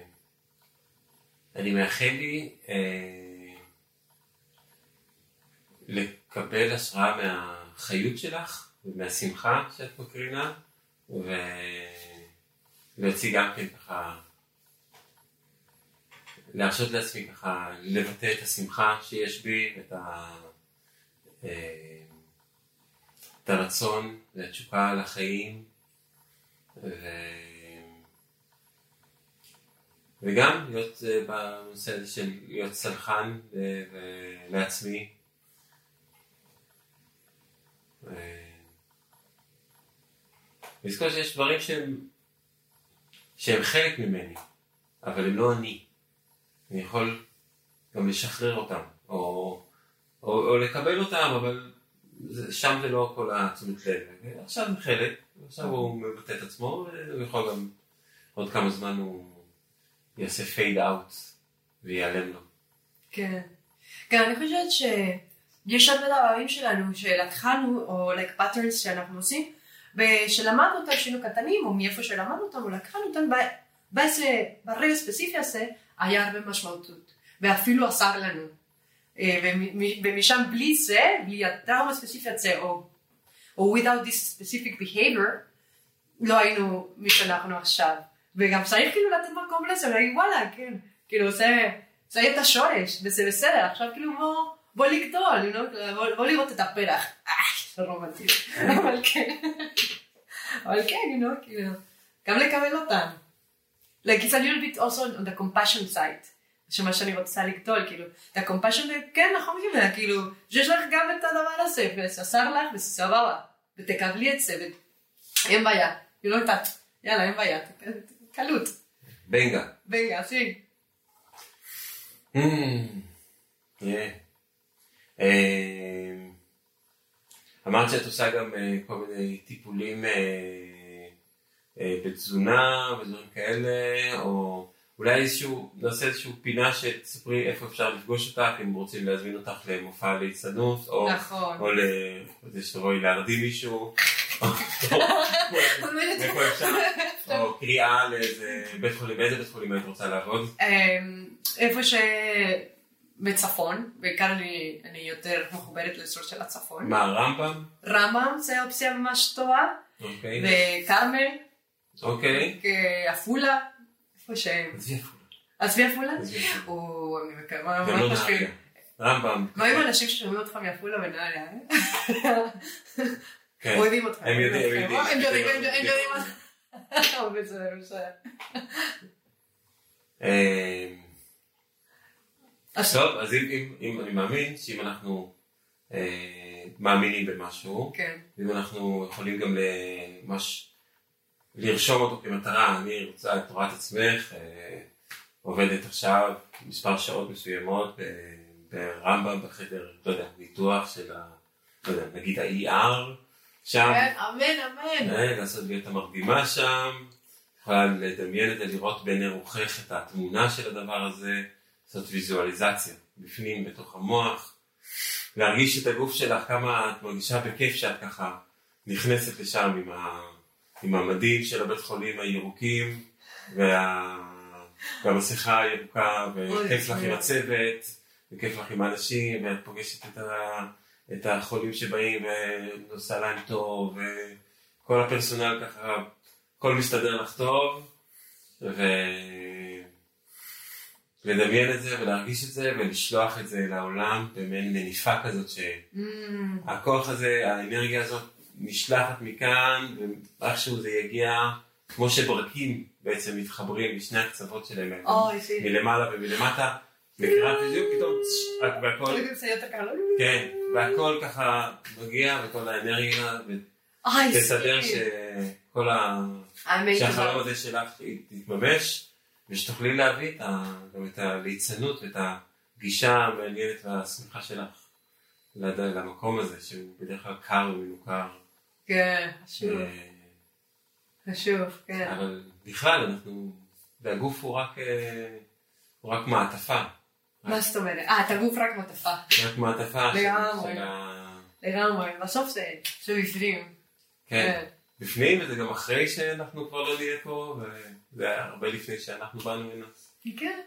אני מאחל לי אה, לקבל השראה מהחיות שלך ומהשמחה שאת מקרינה ולהוציא גם כן ככה להרשות לעצמי ככה לבטא את השמחה שיש בי ואת ה... אה, את הרצון והתשוקה לחיים ו... וגם להיות אה, בנושא הזה של להיות סלחן לעצמי. לזכור שיש דברים שהם, שהם חלק ממני, אבל הם לא אני. אני יכול גם לשחרר אותם, או, או, או, לקבל אותם, אבל שם זה לא כל התשומת לב. עכשיו חלק, עכשיו הוא מבטא את עצמו, והוא יכול גם עוד כמה זמן הוא יעשה פייד אאוט וייעלם לו. כן. כן, אני חושבת שיש הרבה דברים שלנו שלקחנו, או like patterns שאנחנו עושים, ושלמדנו אותם שהיינו קטנים, או מאיפה שלמדנו אותם, או לקחנו אותם, ברגע הספציפי הזה, היה הרבה משמעותות, ואפילו עזר לנו. אה, ומשם בלי זה, בלי הטראומה הספציפית הזה, או, או without this specific behavior, לא היינו מי שאנחנו עכשיו. וגם צריך כאילו לתת מקום לזה, ולהגיד וואלה, כן, כאילו זה, זה את השורש, וזה בסדר, עכשיו כאילו בוא, בוא לגדול, בוא, בוא לראות את הפרח, אה, זה רומנטי, אבל כן, אבל כן, כאילו, גם לקבל אותם. Like it's a little bit also on the compassion side. שמה שאני רוצה לגדול, כאילו, את הקומפשן, כן, נכון, כאילו, שיש לך גם את הדבר הזה, וססר לך, וסבבה, ותקבלי את זה, ואין בעיה, היא לא יודעת, יאללה, אין בעיה, קלות. בנגה. בנגה, סי. אמרת שאת עושה גם אה, כל מיני טיפולים אה, בתזונה ודברים כאלה, או אולי איזשהו, נעשה איזשהו פינה שתספרי איפה אפשר לפגוש אותך, אם רוצים להזמין אותך למופע להצטנות, או, נכון. או לזה שתבואי להרדים מישהו, [laughs] איפה אפשר, [laughs] או קריאה לאיזה בית חולים, באיזה בית חולים היית רוצה לעבוד? אמ, איפה ש... בצפון, בעיקר אני, אני יותר מחוברת לסור של הצפון. מה, רמב"ם? רמב"ם זה אופציה ממש טובה. אוקיי. וכרמל. אוקיי. עפולה. איפה שהם. עזבי עפולה. עזבי עפולה? או, אני מקווה, גם לא נהריה. רמב"ם. מה עם אנשים ששומעים אותך מעפולה ונהריה? כן. אוהבים אותך. הם יודעים, הם יודעים. הם יודעים, הם יודעים מה. בסדר. אה, טוב, אז אם, אני מאמין שאם אנחנו אה, מאמינים במשהו, כן. אם אנחנו יכולים גם למש, לרשום אותו כמטרה, אני רוצה את תורת עצמך, אה, עובדת עכשיו מספר שעות מסוימות ב- ברמב"ם בחדר, לא יודע, ניתוח של ה... לא יודע, נגיד ה-ER שם, כן, אמן, אמן. אה, לעשות דיאטה מרדימה שם, יכולה לדמיין את זה, לראות בעיני רוחך את התמונה של הדבר הזה, לעשות ויזואליזציה בפנים, בתוך המוח, להרגיש את הגוף שלך, כמה את מרגישה בכיף שאת ככה נכנסת לשם עם, ה... עם המדים של הבית חולים הירוקים, וה... והמסכה הירוקה, וכיף לך עם הצוות, וכיף לך עם האנשים, ואת פוגשת את, ה... את החולים שבאים ונוסע להם טוב, וכל הפרסונל ככה, הכל מסתדר לך טוב, ו... לדמיין את זה ולהרגיש את זה ולשלוח את זה לעולם במעין מניפה כזאת שהכוח הזה, האנרגיה הזאת נשלחת מכאן ואיכשהו זה יגיע כמו שברקים בעצם מתחברים משני הקצוות שלהם אוי, זה... מלמעלה ומלמטה מכירה בדיוק פתאום והכל זה יותר קל. כן והכל ככה מגיע וכל האנרגיה ותסדר שכל ה... שהחלום הזה שלך יתממש, ושתוכלי להביא גם את הליצנות ואת הגישה המעניינת והשמחה שלך למקום הזה, שהוא בדרך כלל קר ומנוכר. כן, חשוב, אה, חשוב, כן. אבל בכלל אנחנו, והגוף הוא רק, אה, הוא רק מעטפה. מה זאת אומרת? אה, את הגוף רק מטפה. רק מעטפה לגמרי. לגמרי, בסוף זה שבפנים. כן. בפנים, וזה גם אחרי שאנחנו כבר לא נהיה פה, וזה היה הרבה לפני שאנחנו באנו הנה. כן.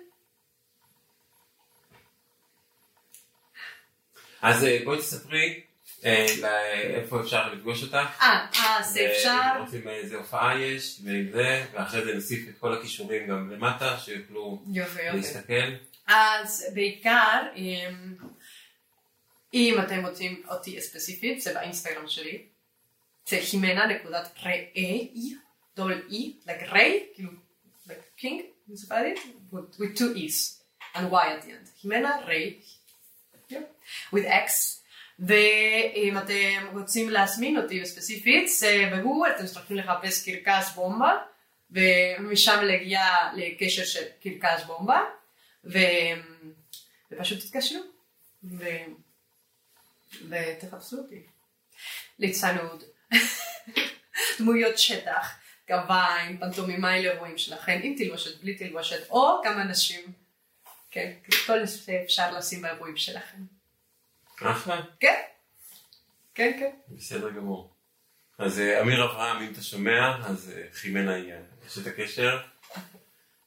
אז אה, בואי תספרי איפה אפשר לפגוש אותך. אה, אה, זה אפשר. ואם רוצים איזה הופעה יש, ועם זה, ואחרי זה נוסיף את כל הכישורים גם למטה, שיוכלו יופי. להסתכל. אז בעיקר, אם, אם אתם רוצים אותי ספציפית, זה באינסטגרם שלי. זה הימנה נקודת ראי, דובל אי, like ריי, כאילו, like king, with, two e's, and y at the end. הימנה ריי, with x. ואם אתם רוצים להזמין אותי ספציפית, זה בגוגל, אתם צריכים לחפש קרקס בומבה, ומשם להגיע לקשר של קרקס בומבה, ו... ופשוט תתקשרו. ו... ותחפשו אותי. ליצנות, [laughs] דמויות שטח, גביים, פנטומימאי לאירועים שלכם, עם תלבושת, בלי תלבושת, או גם אנשים. כן, כל שאפשר לשים באירועים שלכם. אחלה. כן, כן, כן. בסדר גמור. אז אה, אמיר אברהם, אם אתה שומע, אז אה, חימנה היא אשת הקשר.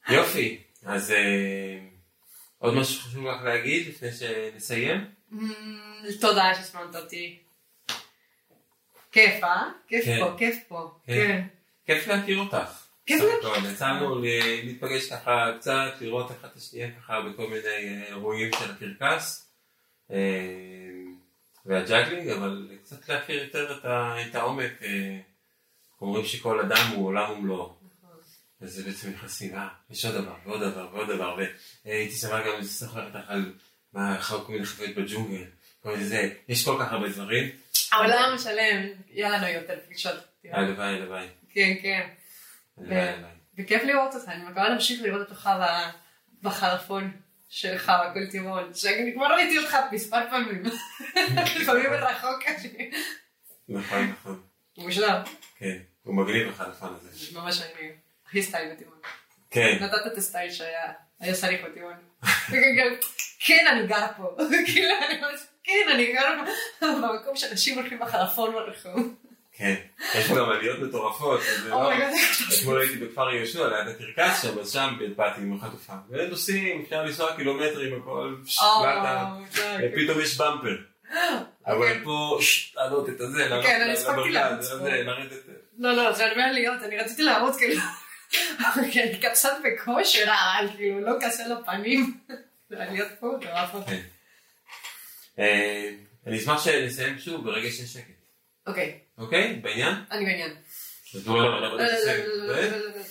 יופי, אז אה, עוד משהו חשוב לך להגיד לפני שנסיים? Mm, תודה שהזמנת אותי. כיף, אה? כיף כן. פה, כיף פה. כן. כן. כיף להכיר אותך. כיף להכיר יצאנו ל- להיפגש ככה קצת, לראות אחת את השנייה ככה בכל מיני אירועים של הקרקס והג'אגלינג, אבל קצת להכיר יותר את את העומק. אה, אומרים שכל אדם הוא עולם ומלואו. אז זה בעצם נכנסים, אה, יש עוד דבר, ועוד דבר, ועוד דבר, והייתי שמח גם לספר לך על מה, כל מיני חוויות בג'ונגל, כל מיני זה, יש כל כך הרבה דברים, העולם השלם, יהיה לנו יותר פגישות. הלוואי, הלוואי, כן, כן. הלוואי, הלוואי. וכיף לראות אותך, אני מקווה להמשיך לראות אותך בחרפון שלך בכל טבעון, שאני כבר ראיתי אותך מספר פעמים, לפעמים מרחוק כזה. נכון, נכון, מושלם, כן, הוא מגניב החלפן הזה. זה ממש מגניב. הכי סטייל בטבעון. כן, נתת את הסטייל שהיה היה צריך. וכאילו, כן, אני גר פה. [laughs] כאילו, אני ממש, כן, אני גר [laughs] במקום שאנשים הולכים בחרפון ברחוב. כן, יש פה גם עליות מטורפות, זה לא... אתמול הייתי בכפר יהושע, ליד הקרקס שם, אז שם באתי עם החטופה. ונוסעים, אפשר לנסוע קילומטרים, הכל, פשט, לאט לאט. פתאום יש במפר. [gasps] אבל פה, ששש, לעלות את הזה, לעלות כן, למרכז, לעלות. זה, לרדת. לא, לא, זה הרבה עליות, אני רציתי לעמוד כאילו, [laughs] כי אני קצת בכושר, אבל כאילו לא קשה לפנים. [laughs] זה עליות פה, מטורפות. כן. אה, אני אשמח שנסיים שוב ברגע שיש שקט. אוקיי, אוקיי? בעניין? אני בעניין. אז בואו נעבור לא, לא, לסגל. לא, לא, לא, לא, לא.